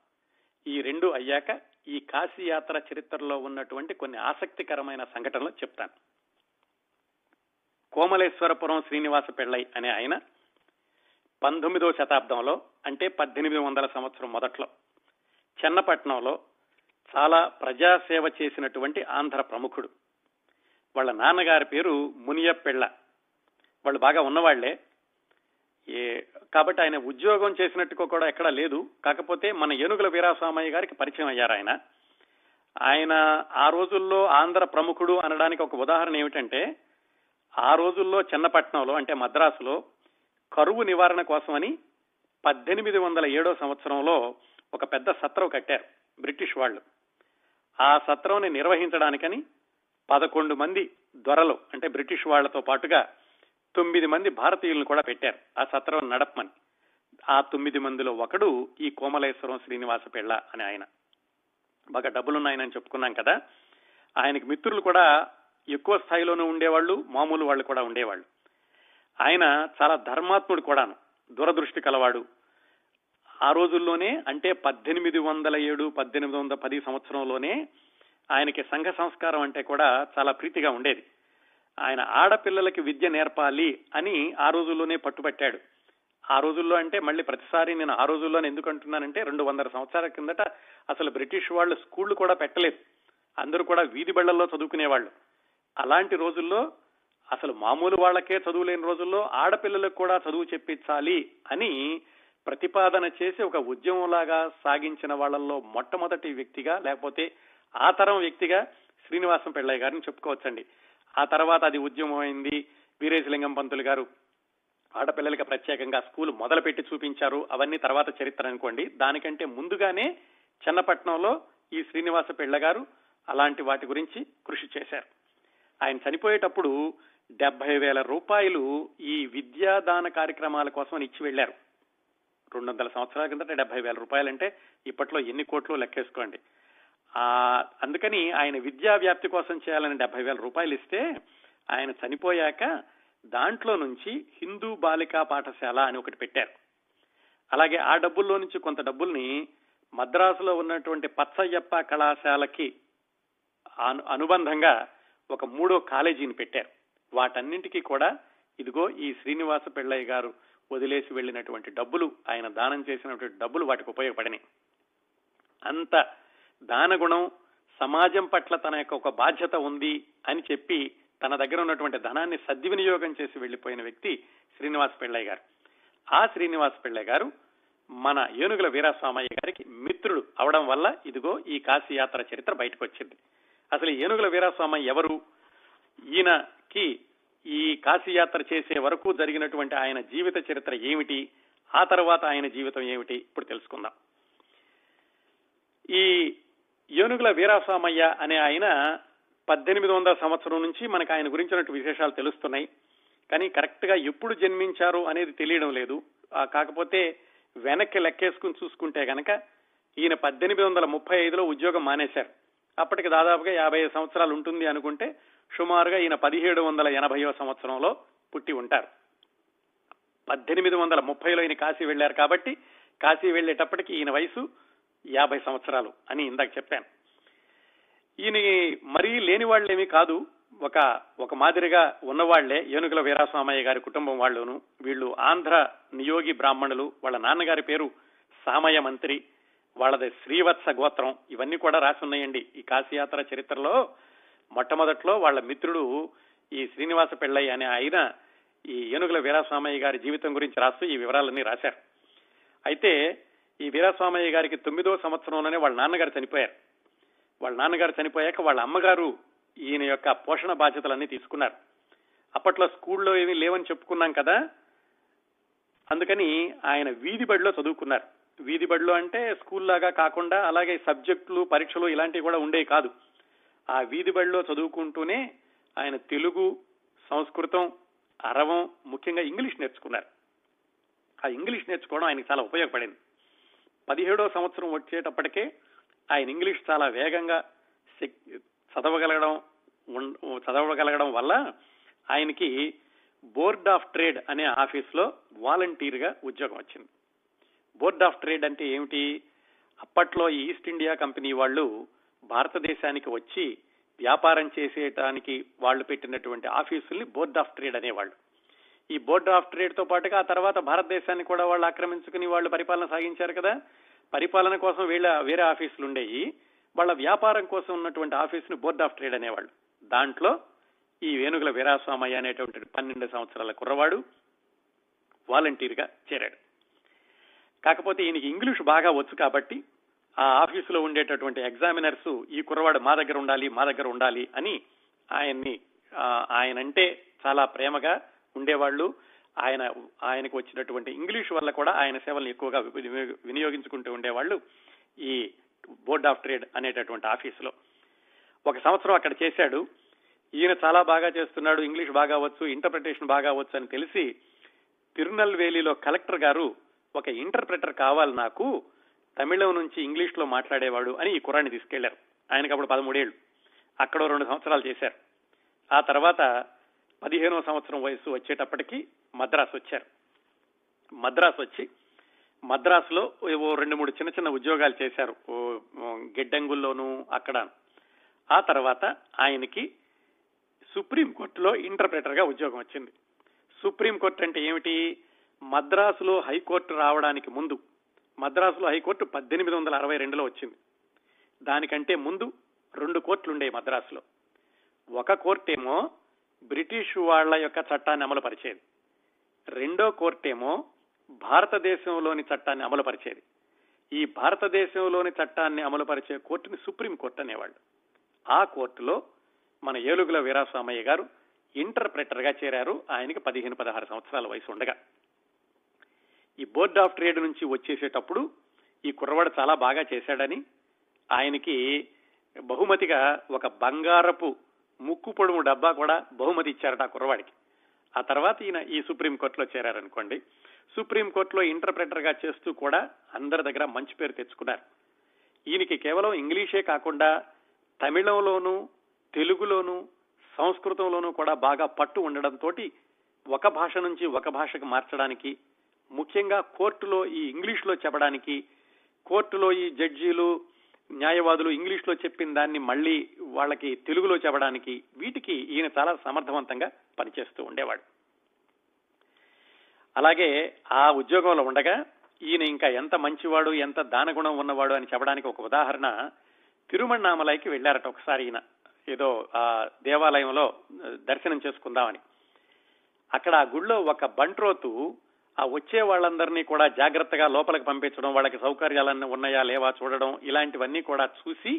ఈ రెండు అయ్యాక ఈ కాశీ యాత్ర చరిత్రలో ఉన్నటువంటి కొన్ని ఆసక్తికరమైన సంఘటనలు చెప్తాను. కోమలేశ్వరపురం శ్రీనివాస పెళ్ళై అనే ఆయన పంతొమ్మిదవ శతాబ్దంలో అంటే పద్దెనిమిది వందల సంవత్సరం మొదట్లో చెన్నపట్నంలో చాలా ప్రజాసేవ చేసినటువంటి ఆంధ్ర ప్రముఖుడు. వాళ్ళ నాన్నగారి పేరు మునియపెళ్ళ వాళ్ళు బాగా ఉన్నవాళ్ళే. కాబట్టి ఆయన ఉద్యోగం చేసినట్టుగా కూడా ఎక్కడా లేదు. కాకపోతే మన ఏనుగుల వీరాస్వామయ్య గారికి పరిచయం అయ్యారు ఆయన. ఆయన ఆ రోజుల్లో ఆంధ్ర ప్రముఖుడు అనడానికి ఒక ఉదాహరణ ఏమిటంటే ఆ రోజుల్లో చిన్నపట్నంలో అంటే మద్రాసులో కరువు నివారణ కోసమని పద్దెనిమిది వందల ఏడో సంవత్సరంలో ఒక పెద్ద సత్రం కట్టారు బ్రిటిష్ వాళ్ళు. ఆ సత్రంని నిర్వహించడానికని పదకొండు మంది దొరలు అంటే బ్రిటిష్ వాళ్ళతో పాటుగా తొమ్మిది మంది భారతీయులను కూడా పెట్టారు. ఆ సత్రం నడపమని. ఆ తొమ్మిది మందిలో ఒకడు ఈ కోమలేశ్వరం శ్రీనివాస పెళ్ళ అని ఆయన. బాగా డబ్బులున్నాయని చెప్పుకున్నాం కదా. ఆయనకి మిత్రులు కూడా ఎక్కువ స్థాయిలోనూ ఉండేవాళ్ళు మామూలు వాళ్ళు కూడా ఉండేవాళ్ళు. ఆయన చాలా ధర్మాత్ముడు కూడాను దూరదృష్టి కలవాడు. ఆ రోజుల్లోనే అంటే పద్దెనిమిది వందల ఏడు పద్దెనిమిది వందల పది సంవత్సరంలోనే ఆయనకి సంఘ సంస్కారం అంటే కూడా చాలా ప్రీతిగా ఉండేది. ఆయన ఆడపిల్లలకి విద్య నేర్పాలి అని ఆ రోజుల్లోనే పట్టుబట్టాడు. ఆ రోజుల్లో అంటే మళ్ళీ ప్రతిసారి నేను ఆ రోజుల్లోనే ఎందుకు అంటున్నానంటే రెండు వందల సంవత్సరాల కిందట అసలు బ్రిటిష్ వాళ్ళు స్కూళ్ళు కూడా పెట్టలేదు. అందరూ కూడా వీధి బళ్ళల్లో చదువుకునేవాళ్ళు. అలాంటి రోజుల్లో అసలు మామూలు వాళ్ళకే చదువు లేని రోజుల్లో ఆడపిల్లలకు కూడా చదువు చెప్పించాలి అని ప్రతిపాదన చేసి ఒక ఉద్యమంలాగా సాగించిన వాళ్ళల్లో మొట్టమొదటి వ్యక్తిగా లేకపోతే ఆ తరం వ్యక్తిగా శ్రీనివాసం పెళ్ళయ్య గారిని చెప్పుకోవచ్చండి. ఆ తర్వాత అది ఉద్యమం అయింది వీరేశలింగం పంతులు గారు. ఆడపిల్లలకి ప్రత్యేకంగా స్కూల్ మొదలుపెట్టి చూపించారు. అవన్నీ తర్వాత చరిత్ర అనుకోండి. దానికంటే ముందుగానే చెన్నపట్నంలో ఈ శ్రీనివాస పిళ్ళ గారు అలాంటి వాటి గురించి కృషి చేశారు. ఆయన చనిపోయేటప్పుడు డెబ్బై వేల రూపాయలు ఈ విద్యాదాన కార్యక్రమాల కోసం ఇచ్చి వెళ్ళారు రెండు వందల సంవత్సరాల కిందట డెబ్బై వేల రూపాయలంటే ఇప్పట్లో ఎన్ని కోట్లు లెక్కేసుకోండి. అందుకని ఆయన విద్యా వ్యాప్తి కోసం చేయాలని డెబ్బై వేల రూపాయలు ఇస్తే ఆయన చనిపోయాక దాంట్లో నుంచి హిందూ బాలికా పాఠశాల అని ఒకటి పెట్టారు. అలాగే ఆ డబ్బుల్లో నుంచి కొంత డబ్బుల్ని మద్రాసులో ఉన్నటువంటి పచ్చయ్యప్ప కళాశాలకి అనుబంధంగా ఒక మూడో కాలేజీని పెట్టారు. వాటన్నింటికీ కూడా ఇదిగో ఈ శ్రీనివాస పెళ్ళయ్య గారు వదిలేసి వెళ్ళినటువంటి డబ్బులు ఆయన దానం చేసినటువంటి డబ్బులు వాటికి ఉపయోగపడినాయి. అంత దానగుణం సమాజం పట్ల తన యొక్క ఒక బాధ్యత ఉంది అని చెప్పి తన దగ్గర ఉన్నటువంటి ధనాన్ని సద్వినియోగం చేసి వెళ్ళిపోయిన వ్యక్తి శ్రీనివాస్ పిళ్ళయ్య గారు. ఆ శ్రీనివాస్ పిళ్ళయ్య గారు మన ఏనుగుల వీరాస్వామయ్య గారికి మిత్రుడు అవడం వల్ల ఇదిగో ఈ కాశీ యాత్ర చరిత్ర బయటకు వచ్చింది. అసలు ఏనుగుల వీరాస్వామయ్య ఎవరు? ఈయనకి ఈ కాశీయాత్ర చేసే వరకు జరిగినటువంటి ఆయన జీవిత చరిత్ర ఏమిటి? ఆ తర్వాత ఆయన జీవితం ఏమిటి? ఇప్పుడు తెలుసుకుందాం. ఈ ఏనుగుల వీరాసామయ్య అనే ఆయన పద్దెనిమిది వందల సంవత్సరం నుంచి మనకు ఆయన గురించినట్టు విశేషాలు తెలుస్తున్నాయి. కానీ కరెక్ట్గా ఎప్పుడు జన్మించారు అనేది తెలియడం లేదు. కాకపోతే వెనక్కి లెక్కేసుకుని చూసుకుంటే కనుక ఈయన పద్దెనిమిది వందల ముప్పై ఐదులో ఉద్యోగం మానేశారు. అప్పటికి దాదాపుగా యాభై సంవత్సరాలు ఉంటుంది అనుకుంటే సుమారుగా ఈయన పదిహేడు వందల ఎనభైవ సంవత్సరంలో పుట్టి ఉంటారు. పద్దెనిమిది వందల ముప్పైలో ఈయన కాశీ వెళ్ళారు కాబట్టి కాశీ వెళ్ళేటప్పటికి ఈయన వయసు యాభై సంవత్సరాలు అని ఇందాక చెప్పాను. ఈయన మరీ లేని వాళ్ళేమీ కాదు. ఒక ఒక మాదిరిగా ఉన్నవాళ్ళే ఏనుగుల వీరాస్వామయ్య గారి కుటుంబం వాళ్ళును. వీళ్ళు ఆంధ్ర నియోగి బ్రాహ్మణులు. వాళ్ళ నాన్నగారి పేరు సామయ మంత్రి. వాళ్ళది శ్రీవత్స గోత్రం. ఇవన్నీ కూడా రాసి ఉన్నాయండి ఈ కాశీయాత్ర చరిత్రలో మొట్టమొదట్లో వాళ్ళ మిత్రుడు ఈ శ్రీనివాస పెళ్ళయ్య అనే ఆయన ఈ ఏనుగుల వీరాస్వామయ్య గారి జీవితం గురించి రాస్తూ ఈ వివరాలన్నీ రాశారు. అయితే ఈ వీరాస్వామయ్య గారికి తొమ్మిదో సంవత్సరంలోనే వాళ్ళ నాన్నగారు చనిపోయారు. వాళ్ళ నాన్నగారు చనిపోయాక వాళ్ళ అమ్మగారు ఈయన యొక్క పోషణ బాధ్యతలన్నీ తీసుకున్నారు. అప్పట్లో స్కూల్లో ఏమీ లేవని చెప్పుకున్నాం కదా అందుకని ఆయన వీధి బడిలో చదువుకున్నారు. వీధి బడిలో అంటే స్కూల్ లాగా కాకుండా అలాగే సబ్జెక్టులు పరీక్షలు ఇలాంటివి కూడా ఉండేవి కాదు. ఆ వీధి బడిలో చదువుకుంటూనే ఆయన తెలుగు సంస్కృతం అరవం ముఖ్యంగా ఇంగ్లీష్ నేర్చుకున్నారు. ఆ ఇంగ్లీష్ నేర్చుకోవడం ఆయనకి చాలా ఉపయోగపడింది. పదిహేడో సంవత్సరం వచ్చేటప్పటికే ఆయన ఇంగ్లీష్ చాలా వేగంగా చదవగలగడం చదవగలగడం వల్ల ఆయనకి బోర్డ్ ఆఫ్ ట్రేడ్ అనే ఆఫీస్లో వాలంటీర్గా ఉద్యోగం వచ్చింది. బోర్డ్ ఆఫ్ ట్రేడ్ అంటే ఏమిటి? అప్పట్లో ఈస్ట్ ఇండియా కంపెనీ వాళ్ళు భారతదేశానికి వచ్చి వ్యాపారం చేసేటానికి వాళ్ళు పెట్టినటువంటి ఆఫీసుల్ని బోర్డ్ ఆఫ్ ట్రేడ్ అనేవాళ్ళు. ఈ బోర్డ్ ఆఫ్ ట్రేడ్తో పాటుగా ఆ తర్వాత భారతదేశాన్ని కూడా వాళ్ళు ఆక్రమించుకుని వాళ్ళు పరిపాలన సాగించారు కదా. పరిపాలన కోసం వీళ్ళ వేరే ఆఫీసులు ఉండేవి వాళ్ళ వ్యాపారం కోసం ఉన్నటువంటి ఆఫీసును బోర్డ్ ఆఫ్ ట్రేడ్ అనేవాళ్ళు. దాంట్లో ఈ వేణుగుల వీరాస్వామయ్య అనేటువంటి పన్నెండు సంవత్సరాల కుర్రవాడు వాలంటీర్గా చేరాడు. కాకపోతే ఈయనకి ఇంగ్లీష్ బాగా వచ్చు కాబట్టి ఆ ఆఫీసులో ఉండేటటువంటి ఎగ్జామినర్స్ ఈ కుర్రవాడు మా దగ్గర ఉండాలి మా దగ్గర ఉండాలి అని ఆయన్ని ఆయనంటే చాలా ప్రేమగా ఉండేవాళ్ళు. ఆయన ఆయనకు వచ్చినటువంటి ఇంగ్లీష్ వల్ల కూడా ఆయన సేవలను ఎక్కువగా వినియోగించుకుంటూ ఉండేవాళ్ళు ఈ బోర్డ్ ఆఫ్ ట్రేడ్ అనేటటువంటి ఆఫీసులో. ఒక సంవత్సరం అక్కడ చేశాడు. ఈయన చాలా బాగా చేస్తున్నాడు. ఇంగ్లీష్ బాగా వచ్చు ఇంటర్ప్రిటేషన్ బాగా వచ్చు అని తెలిసి తిరునల్వేలిలో కలెక్టర్ గారు ఒక ఇంటర్ప్రిటర్ కావాలి నాకు తమిళం నుంచి ఇంగ్లీష్లో మాట్లాడేవాడు అని ఈ కుర్రాన్ని తీసుకెళ్ళారు. ఆయనకు అప్పుడు పదమూడేళ్ళు అక్కడ రెండు సంవత్సరాలు చేశారు. ఆ తర్వాత పదిహేనో సంవత్సరం వయసు వచ్చేటప్పటికి మద్రాసు వచ్చారు. మద్రాసు వచ్చి మద్రాసులో ఓ రెండు మూడు చిన్న చిన్న ఉద్యోగాలు చేశారు. గిడ్డంగుల్లోనూ అక్కడ ఆ తర్వాత ఆయనకి సుప్రీం కోర్టులో ఉద్యోగం వచ్చింది. సుప్రీం కోర్టు అంటే ఏమిటి? మద్రాసులో హైకోర్టు రావడానికి ముందు మద్రాసులో హైకోర్టు పద్దెనిమిది వందల అరవై రెండులో వచ్చింది. దానికంటే ముందు రెండు కోర్టులు ఉండే మద్రాసులో. ఒక కోర్టేమో బ్రిటిష్ వాళ్ళ యొక్క చట్టాన్ని అమలు పరిచేది రెండో కోర్టేమో భారతదేశంలోని చట్టాన్ని అమలు పరిచేది ఈ భారతదేశంలోని చట్టాన్ని అమలుపరిచే కోర్టుని సుప్రీం కోర్టు అనేవాళ్ళు. ఆ కోర్టులో మన ఏలుగుల వీరాస్వామయ్య గారు ఇంటర్ప్రెటర్గా చేరారు. ఆయనకి పదిహేను పదహారు సంవత్సరాల వయసు ఉండగా. ఈ బోర్డ్ ఆఫ్ ట్రేడ్ నుంచి వచ్చేసేటప్పుడు ఈ కుర్రవాడు చాలా బాగా చేశాడని ఆయనకి బహుమతిగా ఒక బంగారపు ముక్కు పొడుము డబ్బా కూడా బహుమతి ఇచ్చారట ఆ కుర్రవాడికి. ఆ తర్వాత ఈయన ఈ సుప్రీంకోర్టులో చేరారనుకోండి. సుప్రీం కోర్టులో గా చేస్తూ కూడా అందరి దగ్గర మంచి పేరు తెచ్చుకున్నారు. ఈయనకి కేవలం ఇంగ్లీషే కాకుండా తమిళంలోనూ తెలుగులోనూ సంస్కృతంలోనూ కూడా బాగా పట్టు ఉండడంతో ఒక భాష నుంచి ఒక భాషకు మార్చడానికి ముఖ్యంగా కోర్టులో ఈ ఇంగ్లీష్లో చెప్పడానికి కోర్టులో ఈ జడ్జీలు న్యాయవాదులు ఇంగ్లీష్లో చెప్పిన దాన్ని మళ్ళీ వాళ్ళకి తెలుగులో చెప్పడానికి వీటికి ఈయన చాలా సమర్థవంతంగా పనిచేస్తూ ఉండేవాడు. అలాగే ఆ ఉద్యోగంలో ఉండగా ఈయన ఇంకా ఎంత మంచివాడు ఎంత దానగుణం ఉన్నవాడు అని చెప్పడానికి ఒక ఉదాహరణ తిరుమణామలైకి వెళ్ళారట ఒకసారి ఈయన. ఏదో ఆ దేవాలయంలో దర్శనం చేసుకుందామని. అక్కడ ఆ గుళ్ళో ఒక బంట్రోతు ఆ వచ్చే వాళ్ళందరినీ కూడా జాగ్రత్తగా లోపలికి పంపించడం వాళ్ళకి సౌకర్యాలన్నీ ఉన్నాయా లేవా చూడడం ఇలాంటివన్నీ కూడా చూసి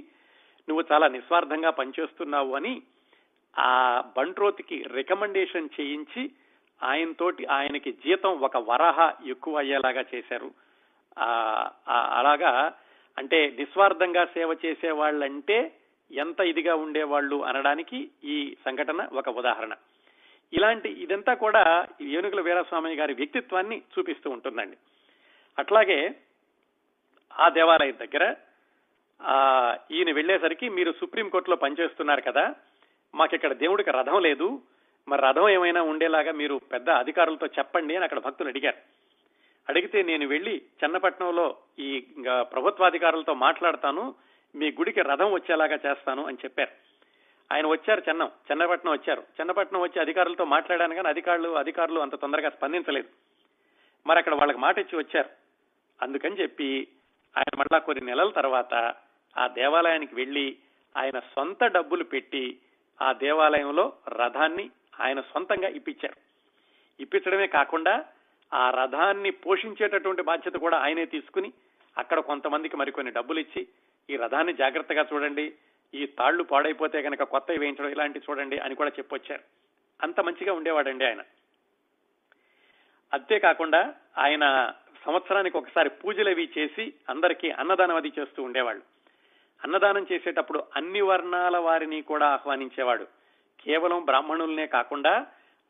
నువ్వు చాలా నిస్వార్థంగా పనిచేస్తున్నావు అని ఆ బంట్రోతికి రికమెండేషన్ చేయించి ఆయనతోటి ఆయనకి జీతం ఒక వరహ ఎక్కువ అయ్యేలాగా చేశారు అలాగా అంటే నిస్వార్థంగా సేవ చేసే వాళ్ళంటే ఎంత ఇదిగా ఉండేవాళ్ళు అనడానికి ఈ సంఘటన ఒక ఉదాహరణ. ఇలాంటి ఇదంతా కూడా ఏనుగుల వీరస్వామి గారి వ్యక్తిత్వాన్ని చూపిస్తూ ఉంటుందండి. అట్లాగే ఆ దేవాలయం దగ్గర ఈయన వెళ్ళేసరికి మీరు సుప్రీంకోర్టులో పనిచేస్తున్నారు కదా మాకిక్కడ దేవుడికి రథం లేదు మరి రథం ఏమైనా ఉండేలాగా మీరు పెద్ద అధికారులతో చెప్పండి అని అక్కడ భక్తులు అడిగారు. అడిగితే నేను వెళ్ళి చెన్నపట్నంలో ఈ ప్రభుత్వాధికారులతో మాట్లాడతాను మీ గుడికి రథం వచ్చేలాగా చేస్తాను అని చెప్పారు. ఆయన వచ్చారు చెన్నం చెన్నపట్నం వచ్చారు. చెన్నపట్నం వచ్చి అధికారులతో మాట్లాడాను కానీ అధికారులు అధికారులు అంత తొందరగా స్పందించలేదు. మరి అక్కడ వాళ్ళకి మాట ఇచ్చి వచ్చారు. అందుకని చెప్పి ఆయన మళ్ళా కొన్ని నెలల తర్వాత ఆ దేవాలయానికి వెళ్ళి ఆయన సొంత డబ్బులు పెట్టి ఆ దేవాలయంలో రథాన్ని ఆయన సొంతంగా ఇప్పించారు. ఇప్పించడమే కాకుండా ఆ రథాన్ని పోషించేటటువంటి బాధ్యత కూడా ఆయనే తీసుకుని అక్కడ కొంతమందికి మరికొన్ని డబ్బులు ఇచ్చి ఈ రథాన్ని జాగ్రత్తగా చూడండి ఈ తాళ్ళు పాడైపోతే కనుక కొత్త వేయించడం ఇలాంటి చూడండి అని కూడా చెప్పొచ్చారు. అంత మంచిగా ఉండేవాడండి ఆయన. అంతేకాకుండా ఆయన సంవత్సరానికి ఒకసారి పూజలు అవి చేసి అందరికీ అన్నదానం అది చేస్తూ ఉండేవాళ్ళు. అన్నదానం చేసేటప్పుడు అన్ని వర్ణాల వారిని కూడా ఆహ్వానించేవాడు. కేవలం బ్రాహ్మణులనే కాకుండా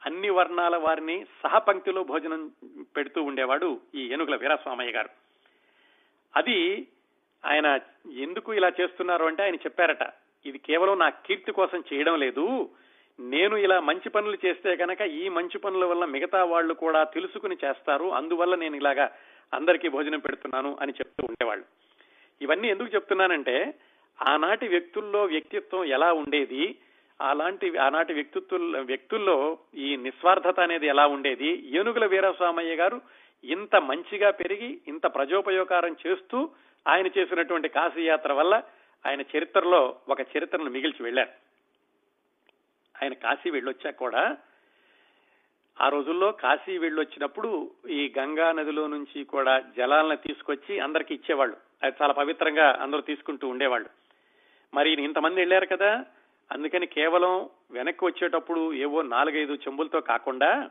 అన్ని వర్ణాల వారిని సహపంక్తిలో భోజనం పెడుతూ ఉండేవాడు ఈ ఏనుగుల వీరస్వామయ్య గారు. అది ఆయన ఎందుకు ఇలా చేస్తున్నారు అంటే ఆయన చెప్పారట ఇది కేవలం నా కీర్తి కోసం చేయడం లేదు. నేను ఇలా మంచి పనులు చేస్తే కనుక ఈ మంచి పనుల వల్ల మిగతా వాళ్ళు కూడా తెలుసుకుని చేస్తారు. అందువల్ల నేను ఇలాగా అందరికీ భోజనం పెడుతున్నాను అని చెప్తూ ఉండేవాళ్ళు. ఇవన్నీ ఎందుకు చెప్తున్నానంటే ఆనాటి వ్యక్తుల్లో వ్యక్తిత్వం ఎలా ఉండేది అలాంటి ఆనాటి వ్యక్తిత్వ వ్యక్తుల్లో ఈ నిస్వార్థత అనేది ఎలా ఉండేది ఏనుగుల వీరస్వామయ్య గారు ఇంత మంచిగా పెరిగి ఇంత ప్రజోపయోగారం చేస్తూ ఆయన చేసినటువంటి కాశీయాత్ర వల్ల ఆయన చరిత్రలో ఒక చరిత్రను మిగిల్చి వెళ్ళారు. ఆయన కాశీ వెళ్ళొచ్చాక కూడా ఆ రోజుల్లో కాశీ వెళ్ళొచ్చినప్పుడు ఈ గంగా నదిలో నుంచి కూడా జలాలను తీసుకొచ్చి అందరికి ఇచ్చేవాళ్ళు. అది చాలా పవిత్రంగా అందరూ తీసుకుంటూ ఉండేవాళ్ళు. మరి ఇంతమంది వెళ్ళారు కదా అందుకని కేవలం వెనక్కి వచ్చేటప్పుడు ఏవో నాలుగైదు చెంబులతో కాకుండా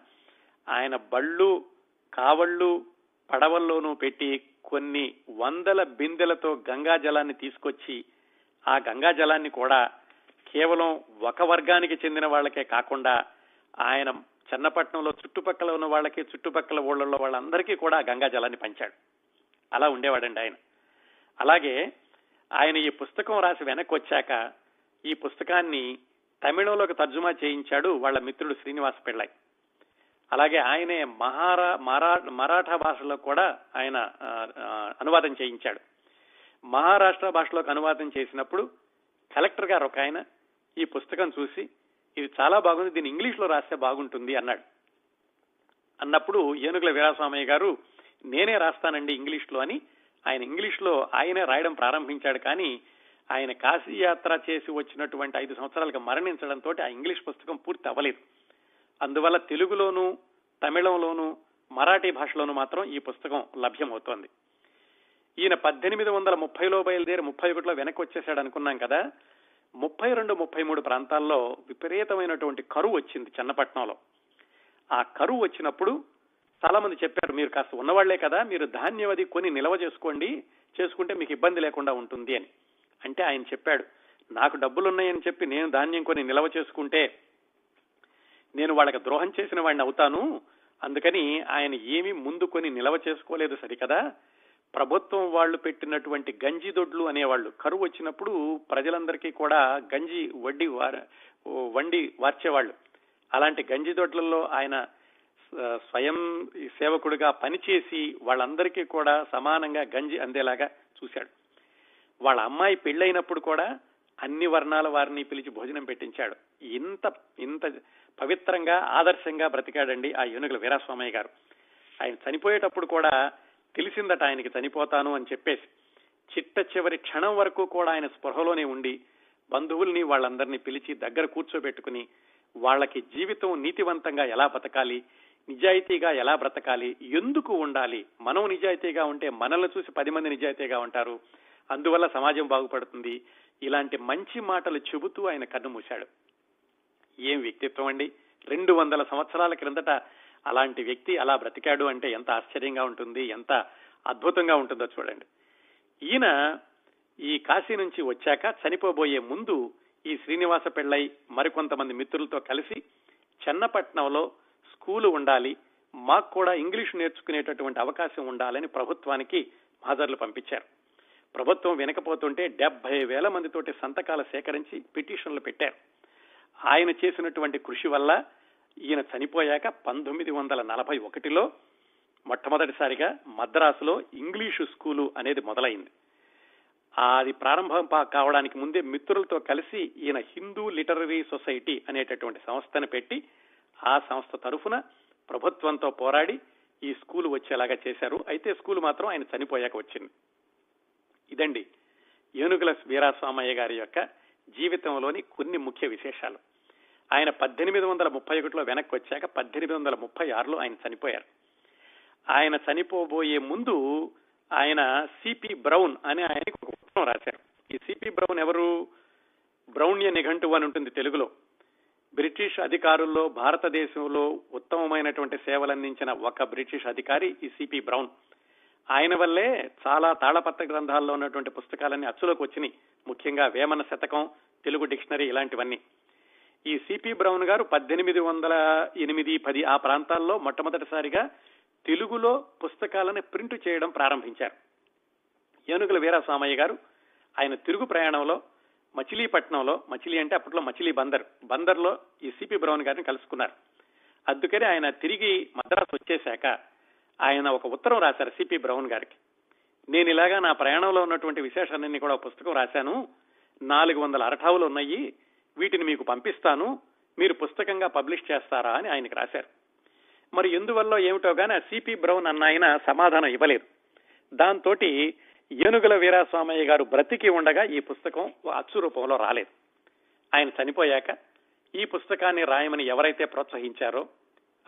ఆయన బళ్ళు కావళ్ళు పడవల్లోనూ పెట్టి కొన్ని వందల బిందెలతో గంగా జలాన్ని తీసుకొచ్చి ఆ గంగా జలాన్ని కూడా కేవలం ఒక వర్గానికి చెందిన వాళ్ళకే కాకుండా ఆయన చెన్నపట్నంలో చుట్టుపక్కల ఉన్న వాళ్ళకి చుట్టుపక్కల ఊళ్ళల్లో వాళ్ళందరికీ కూడా గంగా జలాన్ని పంచాడు. అలా ఉండేవాడండి ఆయన. అలాగే ఆయన ఈ పుస్తకం రాసి వెనక్కి వచ్చాక ఈ పుస్తకాన్ని తమిళంలోకి తర్జుమా చేయించాడు వాళ్ళ మిత్రుడు శ్రీనివాస పిళ్ళై. అలాగే ఆయనే మహారా మరా మరాఠా భాషలో కూడా ఆయన అనువాదం చేయించాడు. మహారాష్ట్ర భాషలోకి అనువాదం చేసినప్పుడు కలెక్టర్ గారు ఒక ఆయన ఈ పుస్తకం చూసి ఇది చాలా బాగుంది దీన్ని ఇంగ్లీష్లో రాస్తే బాగుంటుంది అన్నాడు. అన్నప్పుడు ఏనుగుల వీరాస్వామయ్య గారు నేనే రాస్తానండి ఇంగ్లీష్లో అని ఆయన ఇంగ్లీష్లో ఆయనే రాయడం ప్రారంభించాడు. కానీ ఆయన కాశీ యాత్ర చేసి వచ్చినటువంటి ఐదు సంవత్సరాలకు మరణించడంతో ఆ ఇంగ్లీష్ పుస్తకం పూర్తి అవ్వలేదు. అందువల్ల తెలుగులోను తమిళంలోను మరాఠీ భాషలోను మాత్రం ఈ పుస్తకం లభ్యమవుతోంది. ఈయన పద్దెనిమిది వందల ముప్పైలో బయలుదేరి ముప్పై ఒకటిలో వెనక్కి వచ్చేసాడు అనుకున్నాం కదా. ముప్పై రెండు ముప్పై మూడు ప్రాంతాల్లో విపరీతమైనటువంటి కరువు వచ్చింది చెన్నపట్నంలో. ఆ కరువు వచ్చినప్పుడు చాలా మంది చెప్పారు మీరు కాస్త ఉన్నవాళ్ళే కదా మీరు ధాన్యం అది కొని నిల్వ చేసుకోండి చేసుకుంటే మీకు ఇబ్బంది లేకుండా ఉంటుంది అని. అంటే ఆయన చెప్పాడు నాకు డబ్బులున్నాయని చెప్పి నేను ధాన్యం కొని నిల్వ చేసుకుంటే నేను వాళ్ళకి ద్రోహం చేసిన వాడిని అవుతాను. అందుకని ఆయన ఏమీ ముందు కొని చేసుకోలేదు సరికదా? ప్రభుత్వం వాళ్ళు పెట్టినటువంటి గంజి దొడ్లు అనేవాళ్ళు. కరువు వచ్చినప్పుడు ప్రజలందరికీ కూడా గంజి వడ్డీ వార వండి వార్చేవాళ్ళు. అలాంటి గంజి దొడ్లలో ఆయన స్వయం సేవకుడిగా పనిచేసి వాళ్ళందరికీ కూడా సమానంగా గంజి అందేలాగా చూశాడు. వాళ్ళ అమ్మాయి పెళ్ళైనప్పుడు కూడా అన్ని వర్ణాల వారిని పిలిచి భోజనం పెట్టించాడు. ఇంత ఇంత పవిత్రంగా ఆదర్శంగా బ్రతికాడండి ఆ ఏనుగుల వీరాస్వామయ్య గారు. ఆయన చనిపోయేటప్పుడు కూడా తెలిసిందట ఆయనకి చనిపోతాను అని చెప్పేసి. చిట్ట చివరి క్షణం వరకు కూడా ఆయన స్పృహలోనే ఉండి బంధువుల్ని వాళ్ళందరినీ పిలిచి దగ్గర కూర్చోబెట్టుకుని వాళ్ళకి జీవితం నీతివంతంగా ఎలా బతకాలి నిజాయితీగా ఎలా బ్రతకాలి ఎందుకు ఉండాలి మనం నిజాయితీగా ఉంటే మనల్ని చూసి పది మంది నిజాయితీగా ఉంటారు అందువల్ల సమాజం బాగుపడుతుంది ఇలాంటి మంచి మాటలు చెబుతూ ఆయన కన్ను మూశాడు. ఏం వ్యక్తిత్వం అండి? రెండు వందల సంవత్సరాల క్రిందట అలాంటి వ్యక్తి అలా బ్రతికాడు అంటే ఎంత ఆశ్చర్యంగా ఉంటుంది ఎంత అద్భుతంగా ఉంటుందో చూడండి. ఈయన ఈ కాశీ నుంచి వచ్చాక చనిపోబోయే ముందు ఈ శ్రీనివాస పెళ్ళై మరికొంతమంది మిత్రులతో కలిసి చెన్నపట్నంలో స్కూలు ఉండాలి మాకు కూడా ఇంగ్లీష్ నేర్చుకునేటటువంటి అవకాశం ఉండాలని ప్రభుత్వానికి హాజర్లు పంపించారు. ప్రభుత్వం వినకపోతుంటే డెబ్బై వేల మందితోటి సంతకాలు సేకరించి పిటిషన్లు పెట్టారు. ఆయన చేసినటువంటి కృషి వల్ల ఈయన చనిపోయాక పంతొమ్మిది వందల నలభై ఒకటిలో మొట్టమొదటిసారిగా మద్రాసులో ఇంగ్లీషు స్కూలు అనేది మొదలైంది. అది ప్రారంభం పా- కావడానికి ముందే మిత్రులతో కలిసి ఈయన హిందూ లిటరరీ సొసైటీ అనేటటువంటి సంస్థను పెట్టి ఆ సంస్థ తరఫున ప్రభుత్వంతో పోరాడి ఈ స్కూలు వచ్చేలాగా చేశారు. అయితే స్కూలు మాత్రం ఆయన చనిపోయాక వచ్చింది. ఇదండి ఏనుగుల వీరాస్వామయ్య గారి యొక్క జీవితంలోని కొన్ని ముఖ్య విశేషాలు. ఆయన పద్దెనిమిది వందల ముప్పై ఒకటిలో వెనక్కి వచ్చాక పద్దెనిమిది వందల ముప్పై ఆరులో ఆయన చనిపోయారు. ఆయన చనిపోబోయే ముందు ఆయన సిపి బ్రౌన్ అని ఆయనకు ఒక పుస్తకం రాశారు. ఈ సిపి బ్రౌన్ ఎవరు? బ్రౌన్య నిఘంటువు అని ఉంటుంది తెలుగులో. బ్రిటిష్ అధికారుల్లో భారతదేశంలో ఉత్తమమైనటువంటి సేవలందించిన ఒక బ్రిటిష్ అధికారి ఈ సిపి బ్రౌన్. ఆయన వల్లే చాలా తాళపత్ర గ్రంథాల్లో ఉన్నటువంటి పుస్తకాలన్నీ అచ్చులోకి వచ్చినాయి. ముఖ్యంగా వేమన శతకం తెలుగు డిక్షనరీ ఇలాంటివన్నీ. ఈ సిపి బ్రౌన్ గారు పద్దెనిమిది వందల ఎనిమిది పది ఆ ప్రాంతాల్లో మొట్టమొదటిసారిగా తెలుగులో పుస్తకాలను ప్రింట్ చేయడం ప్రారంభించారు. ఏనుగుల వీరాస్వామయ్య గారు ఆయన తిరుగు ప్రయాణంలో మచిలీపట్నంలో మచిలీ అంటే అప్పట్లో మచిలీ బందర్ బందర్లో ఈ సిపి బ్రౌన్ గారిని కలుసుకున్నారు. అందుకని ఆయన తిరిగి మద్రాసు వచ్చేశాక ఆయన ఒక ఉత్తరం రాశారు సిపి బ్రౌన్ గారికి. నేను ఇలాగా నా ప్రయాణంలో ఉన్నటువంటి విశేషాలన్నీ కూడా పుస్తకం రాశాను. నాలుగు వందల అరఠావులు ఉన్నాయి. వీటిని మీకు పంపిస్తాను మీరు పుస్తకంగా పబ్లిష్ చేస్తారా అని ఆయనకు రాశారు. మరి ఎందువల్ల ఏమిటో గానీ ఆ సిపి బ్రౌన్ అన్న ఆయన సమాధానం ఇవ్వలేదు. దాంతో ఏనుగుల వీరాస్వామయ్య గారు బ్రతికి ఉండగా ఈ పుస్తకం అచ్చు రూపంలో రాలేదు. ఆయన చనిపోయాక ఈ పుస్తకాన్ని రాయమని ఎవరైతే ప్రోత్సహించారో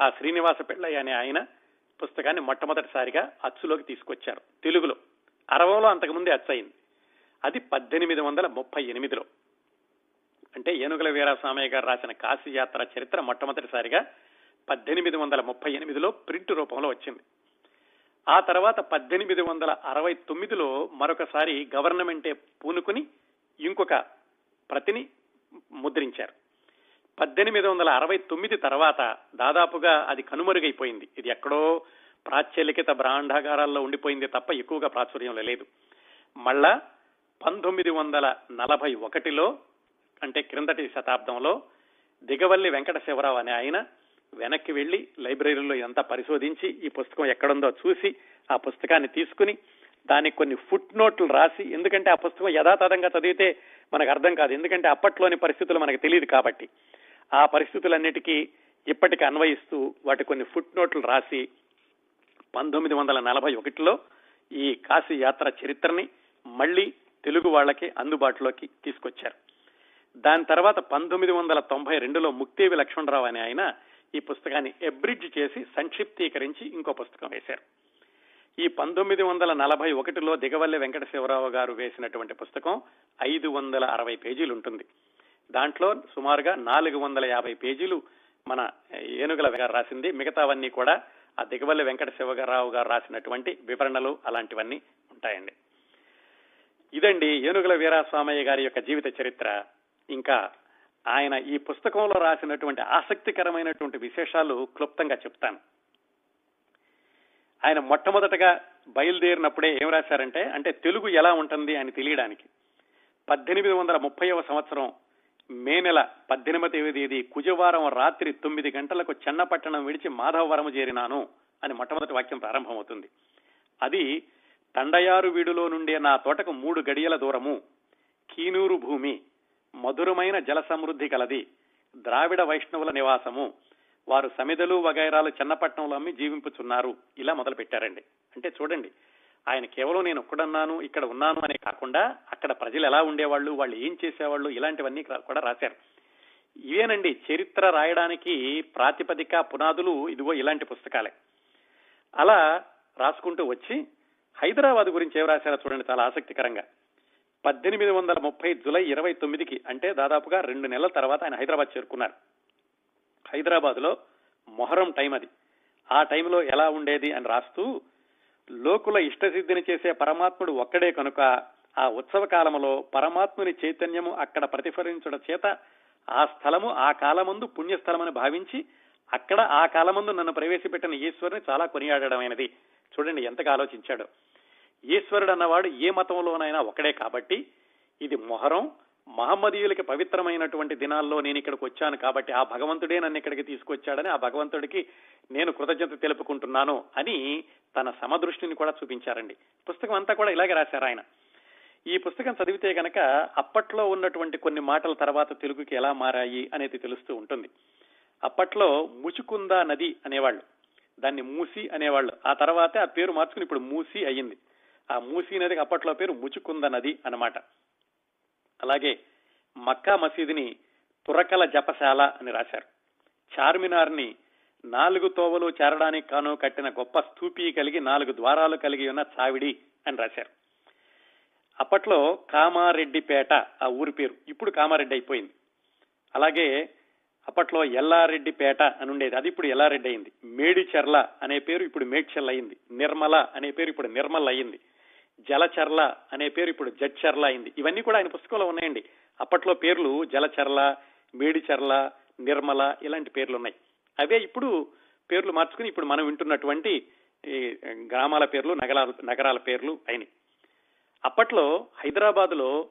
ఆ శ్రీనివాస పిళ్ళయ్య అనే ఆయన పుస్తకాన్ని మొట్టమొదటిసారిగా అచ్చులోకి తీసుకొచ్చారు. తెలుగులో. అరవంలో అంతకుముందే అచ్చయింది. అది పద్దెనిమిది వందల ముప్పై ఎనిమిదిలో. అంటే ఏనుగుల వీరాస్వామయ్య గారు రాసిన కాశీ యాత్ర చరిత్ర మొట్టమొదటిసారిగా పద్దెనిమిది వందల ముప్పై ఎనిమిదిలో ప్రింట్ రూపంలో వచ్చింది. ఆ తర్వాత పద్దెనిమిది వందల అరవై తొమ్మిదిలో మరొకసారి గవర్నమెంటే పూనుకుని ఇంకొక ప్రతిని ముద్రించారు. పద్దెనిమిది వందల అరవై తొమ్మిది తర్వాత దాదాపుగా అది కనుమరుగైపోయింది. ఇది ఎక్కడో ప్రాచ్యలిఖిత బ్రాండాగారాల్లో ఉండిపోయింది తప్ప ఎక్కువగా ప్రాచుర్యంలో లేదు. మళ్ళా పంతొమ్మిది వందల నలభై ఒకటిలో అంటే క్రిందటి శతాబ్దంలో దిగవల్లి వెంకట శివరావు అనే ఆయన వెనక్కి వెళ్ళి లైబ్రరీలో ఇదంతా పరిశోధించి ఈ పుస్తకం ఎక్కడుందో చూసి ఆ పుస్తకాన్ని తీసుకుని దానికి కొన్ని ఫుట్ నోట్లు రాసి ఎందుకంటే ఆ పుస్తకం యథాతథంగా చదివితే మనకు అర్థం కాదు. ఎందుకంటే అప్పట్లోని పరిస్థితులు మనకు తెలియదు కాబట్టి. ఆ పరిస్థితులన్నిటికీ ఇప్పటికి అన్వయిస్తూ వాటి కొన్ని ఫుట్ నోట్లు రాసి పంతొమ్మిది వందల నలభై ఒకటిలో ఈ కాశీ యాత్ర చరిత్రని మళ్ళీ తెలుగు వాళ్ళకి అందుబాటులోకి తీసుకొచ్చారు. దాని తర్వాత పంతొమ్మిది వందల తొంభై రెండులో ముక్తేవి లక్ష్మణరావు అనే ఆయన ఈ పుస్తకాన్ని ఎబ్రిడ్జ్ చేసి సంక్షిప్తీకరించి ఇంకో పుస్తకం వేశారు. ఈ పంతొమ్మిది వందల నలభై ఒకటిలో దిగవల్లి వెంకట శివరావు గారు వేసినటువంటి పుస్తకం ఐదు వందల అరవై పేజీలు ఉంటుంది. దాంట్లో సుమారుగా నాలుగు వందల యాభై పేజీలు మన ఏనుగుల గారు రాసింది. మిగతావన్నీ కూడా ఆ దిగవల్లి వెంకట శివరావు గారు రాసినటువంటి వివరణలు అలాంటివన్నీ ఉంటాయండి. ఇదండి ఏనుగుల వీరాస్వామయ్య గారి యొక్క జీవిత చరిత్ర. ఇంకా ఆయన ఈ పుస్తకంలో రాసినటువంటి ఆసక్తికరమైనటువంటి విశేషాలు క్లుప్తంగా చెప్తాను. ఆయన మొట్టమొదటగా బయలుదేరినప్పుడే ఏం రాశారంటే అంటే తెలుగు ఎలా ఉంటుంది అని తెలియడానికి. పద్దెనిమిది వందల ముప్పైవ సంవత్సరం మే నెల పద్దెనిమిదవ తేదీ కుజవారం రాత్రి తొమ్మిది గంటలకు చెన్నపట్టణం విడిచి మాధవవరం చేరినాను అని మొట్టమొదటి వాక్యం ప్రారంభమవుతుంది. అది తండయారు వీడులో నుండే నా తోటకు మూడు గడియల దూరము కీనూరు భూమి మధురమైన జల సమృద్ధి కలది. ద్రావిడ వైష్ణవుల నివాసము. వారు సమిదలు వగైరాలు చెన్నపట్నంలో అమ్మి జీవింపుచున్నారు. ఇలా మొదలు పెట్టారండి అంటే చూడండి ఆయన కేవలం నేను ఒక్కడన్నాను ఇక్కడ ఉన్నాను అనే కాకుండా అక్కడ ప్రజలు ఎలా ఉండేవాళ్ళు వాళ్ళు ఏం చేసేవాళ్ళు ఇలాంటివన్నీ కూడా రాశారు. ఇవేనండి చరిత్ర రాయడానికి ప్రాతిపదిక పునాదులు ఇదిగో ఇలాంటి పుస్తకాలే. అలా రాసుకుంటూ వచ్చి హైదరాబాద్ గురించి ఏం రాశారో చూడండి చాలా ఆసక్తికరంగా. పద్దెనిమిది వందల ముప్పై జులై ఇరవై తొమ్మిదికి అంటే దాదాపుగా రెండు నెలల తర్వాత ఆయన హైదరాబాద్ చేరుకున్నారు. హైదరాబాద్లో మొహరం టైం అది. ఆ టైంలో ఎలా ఉండేది అని రాస్తూ లోకుల ఇష్టసిద్ధిని చేసే పరమాత్ముడు ఒక్కడే కనుక ఆ ఉత్సవ కాలములో పరమాత్ముని చైతన్యము అక్కడ ప్రతిఫలించడం చేత ఆ స్థలము ఆ కాలమందు పుణ్యస్థలమని భావించి అక్కడ ఆ కాలమందు నన్ను ప్రవేశపెట్టిన ఈశ్వరుని చాలా కొనియాడమైనది చూడండి ఎంతగా ఆలోచించాడు. ఈశ్వరుడు అన్నవాడు ఏ మతంలోనైనా ఒకడే కాబట్టి ఇది మొహరం. మహమ్మదీయులకి పవిత్రమైనటువంటి దినాల్లో నేను ఇక్కడికి వచ్చాను కాబట్టి ఆ భగవంతుడే నన్ను ఇక్కడికి తీసుకొచ్చాడని ఆ భగవంతుడికి నేను కృతజ్ఞత తెలుపుకుంటున్నాను అని తన సమదృష్టిని కూడా చూపించారండి. పుస్తకం అంతా కూడా ఇలాగే రాశారు ఆయన. ఈ పుస్తకం చదివితే గనక అప్పట్లో ఉన్నటువంటి కొన్ని మాటల తర్వాత తెలుగుకి ఎలా మారాయి అనేది తెలుస్తూ ఉంటుంది. అప్పట్లో ముచుకుందా నది అనేవాళ్ళు దాన్ని మూసి అనేవాళ్ళు. ఆ తర్వాతే ఆ పేరు మార్చుకుని ఇప్పుడు మూసి అయ్యింది. ఆ మూసీ నదికి అప్పట్లో పేరు ముచుకుంద నది అనమాట అలాగే మక్కా మసీదుని తురకల జపశాల అని రాశారు. చార్మినార్ని నాలుగు తోవలు చేరడానికి కాను కట్టిన గొప్ప స్తూపి కలిగి నాలుగు ద్వారాలు కలిగి ఉన్న చావిడి అని రాశారు. అప్పట్లో కామారెడ్డిపేట ఆ ఊరి పేరు ఇప్పుడు కామారెడ్డి అయిపోయింది. అలాగే అప్పట్లో ఎల్లారెడ్డిపేట అని ఉండేది. అది ఇప్పుడు ఎల్లారెడ్డి అయింది. మేడిచెర్ల అనే పేరు ఇప్పుడు మేడ్చెల్ అయింది. నిర్మల అనే పేరు ఇప్పుడు నిర్మల్ అయింది. జలచర్ల అనే పేరు ఇప్పుడు జడ్చర్ల అయింది. ఇవన్నీ కూడా ఆయన పుస్తకంలో ఉన్నాయండి. అప్పట్లో పేర్లు జలచర్ల మేడిచర్ల నిర్మల ఇలాంటి పేర్లు ఉన్నాయి. అవే ఇప్పుడు పేర్లు మార్చుకుని ఇప్పుడు మనం వింటున్నటువంటి గ్రామాల పేర్లు నగరాల నగరాల పేర్లు అయినాయి. అప్పట్లో హైదరాబాద్లో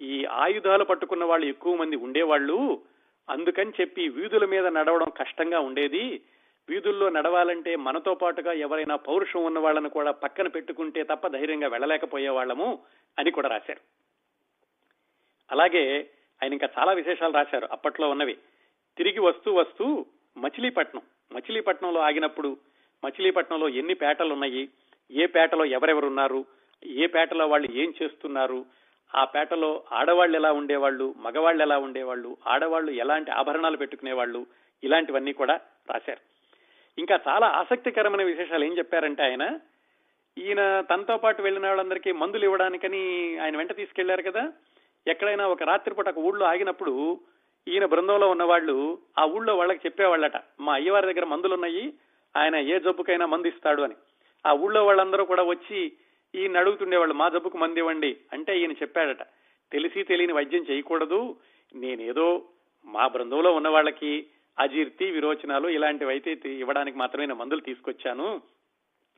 ఈ ఆయుధాలు పట్టుకున్న వాళ్ళు ఎక్కువ మంది ఉండేవాళ్ళు. అందుకని చెప్పి వీధుల మీద నడవడం కష్టంగా ఉండేది. వీధుల్లో నడవాలంటే మనతో పాటుగా ఎవరైనా పౌరుషం ఉన్న వాళ్ళను కూడా పక్కన పెట్టుకుంటే తప్ప ధైర్యంగా వెళ్ళలేకపోయే వాళ్ళము అని కూడా రాశారు. అలాగే ఆయన ఇంకా చాలా విశేషాలు రాశారు అప్పట్లో ఉన్నవి. తిరిగి వస్తూ వస్తూ మచిలీపట్నం మచిలీపట్నంలో ఆగినప్పుడు మచిలీపట్నంలో ఎన్ని పేటలు ఉన్నాయి ఏ పేటలో ఎవరెవరు ఉన్నారు ఏ పేటలో వాళ్ళు ఏం చేస్తున్నారు ఆ పేటలో ఆడవాళ్ళు ఎలా ఉండేవాళ్ళు మగవాళ్ళు ఎలా ఉండేవాళ్ళు ఆడవాళ్ళు ఎలాంటి ఆభరణాలు పెట్టుకునేవాళ్ళు ఇలాంటివన్నీ కూడా రాశారు. ఇంకా చాలా ఆసక్తికరమైన విశేషాలు ఏం చెప్పారంటే ఆయన ఈయన తనతో పాటు వెళ్ళిన వాళ్ళందరికీ మందులు ఇవ్వడానికని ఆయన వెంట తీసుకెళ్ళారు కదా. ఎక్కడైనా ఒక రాత్రిపూట ఒక ఊళ్ళో ఆగినప్పుడు ఈయన బృందంలో ఉన్నవాళ్ళు ఆ ఊళ్ళో వాళ్ళకి చెప్పేవాళ్ళట మా అయ్యవారి దగ్గర మందులు ఉన్నాయి ఆయన ఏ జబ్బుకైనా మందు ఇస్తాడు అని. ఆ ఊళ్ళో వాళ్ళందరూ కూడా వచ్చి ఈయన అడుగుతుండేవాళ్ళు మా జబ్బుకు మంది ఇవ్వండి అంటే ఈయన చెప్పాడట. తెలిసి తెలియని వైద్యం చేయకూడదు. నేనేదో మా బృందంలో ఉన్న వాళ్ళకి అజీర్తి విరోచనాలు ఇలాంటివి అయితే ఇవ్వడానికి మాత్రమే మందులు తీసుకొచ్చాను.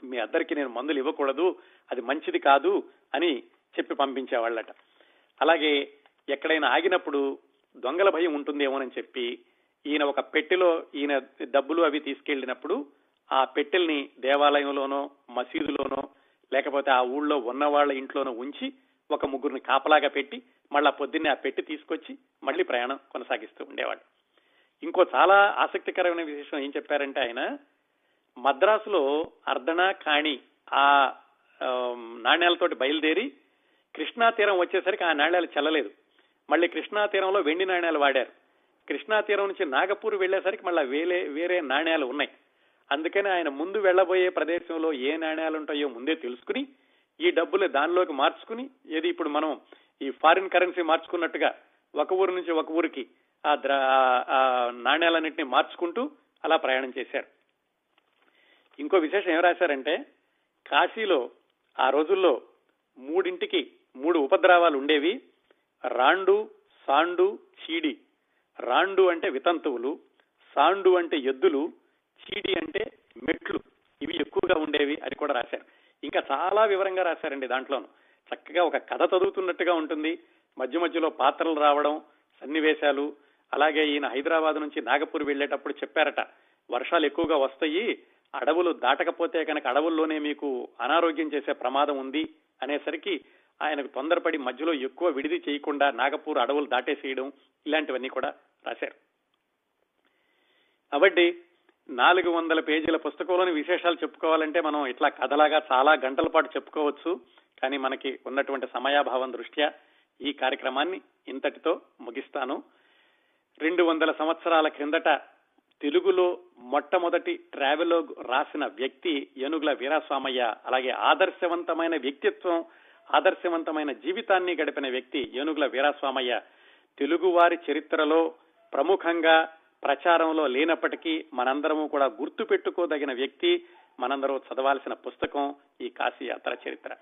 మీ అద్దరికి నేను మందులు ఇవ్వకూడదు అది మంచిది కాదు అని చెప్పి పంపించేవాళ్ళట. అలాగే ఎక్కడైనా ఆగినప్పుడు దొంగల భయం ఉంటుందేమోనని చెప్పి ఈయన ఒక పెట్టెలో ఈయన డబ్బులు అవి తీసుకెళ్ళినప్పుడు ఆ పెట్టెల్ని దేవాలయంలోనో మసీదులోనో లేకపోతే ఆ ఊళ్ళో ఉన్న వాళ్ళ ఇంట్లోనో ఉంచి ఒక ముగ్గురిని కాపలాగా పెట్టి మళ్ళా పొద్దున్నే ఆ పెట్టి తీసుకొచ్చి మళ్ళీ ప్రయాణం కొనసాగిస్తూ ఉండేవాడు ఇంకో చాలా ఆసక్తికరమైన విశేషం ఏం చెప్పారంటే ఆయన మద్రాసులో అర్ధన కాణి ఆ నాణ్యాలతోటి బయలుదేరి కృష్ణా తీరం వచ్చేసరికి ఆ నాణ్యాలు చల్లలేదు. మళ్ళీ కృష్ణా తీరంలో వెండి నాణ్యాలు వాడారు. కృష్ణా తీరం నుంచి నాగపూర్ వెళ్ళేసరికి మళ్ళీ వేరే వేరే నాణ్యాలు ఉన్నాయి. అందుకని ఆయన ముందు వెళ్ళబోయే ప్రదేశంలో ఏ నాణ్యాలు ఉంటాయో ముందే తెలుసుకుని ఈ డబ్బులు దానిలోకి మార్చుకుని ఏది ఇప్పుడు మనం ఈ ఫారిన్ కరెన్సీ మార్చుకున్నట్టుగా ఒక ఊరు నుంచి ఒక ఊరికి ఆ ద్ర ఆ నాణ్యాలన్నింటినీ మార్చుకుంటూ అలా ప్రయాణం చేశారు. ఇంకో విశేషం ఏం రాశారంటే కాశీలో ఆ రోజుల్లో మూడింటికి మూడు ఉపద్రవాలు ఉండేవి. రాండు సాండు చీడి. రాండు అంటే వితంతువులు సాండు అంటే ఎద్దులు చీడి అంటే మెట్లు. ఇవి ఎక్కువగా ఉండేవి అని కూడా రాశారు. ఇంకా చాలా వివరంగా రాశారండి దాంట్లోను. చక్కగా ఒక కథ చదువుతున్నట్టుగా ఉంటుంది. మధ్య మధ్యలో పాత్రలు రావడం సన్నివేశాలు అలాగే ఈయన హైదరాబాద్ నుంచి నాగపూర్ వెళ్ళేటప్పుడు చెప్పారట వర్షాలు ఎక్కువగా వస్తాయి అడవులు దాటకపోతే కనుక అడవుల్లోనే మీకు అనారోగ్యం చేసే ప్రమాదం ఉంది అనేసరికి ఆయనకు తొందరపడి మధ్యలో ఎక్కువ విడిది చేయకుండా నాగపూర్ అడవులు దాటేసేయడం ఇలాంటివన్నీ కూడా రాశారు. కాబట్టి నాలుగు వందల పేజీల పుస్తకంలోని విశేషాలు చెప్పుకోవాలంటే మనం ఇట్లా కథలాగా చాలా గంటల పాటు చెప్పుకోవచ్చు. కానీ మనకి ఉన్నటువంటి సమయాభావం దృష్ట్యా ఈ కార్యక్రమాన్ని ఇంతటితో ముగిస్తాను. రెండు వందల సంవత్సరాల క్రిందట తెలుగులో మొట్టమొదటి ట్రావెలోగ్ రాసిన వ్యక్తి ఏనుగుల వీరాస్వామయ్య అలాగే ఆదర్శవంతమైన వ్యక్తిత్వం ఆదర్శవంతమైన జీవితాన్ని గడిపిన వ్యక్తి ఏనుగుల వీరాస్వామయ్య. తెలుగువారి చరిత్రలో ప్రముఖంగా ప్రచారంలో లేనప్పటికీ మనందరము కూడా గుర్తుపెట్టుకోదగిన వ్యక్తి. మనందరూ చదవాల్సిన పుస్తకం ఈ కాశీయాత్ర చరిత్ర.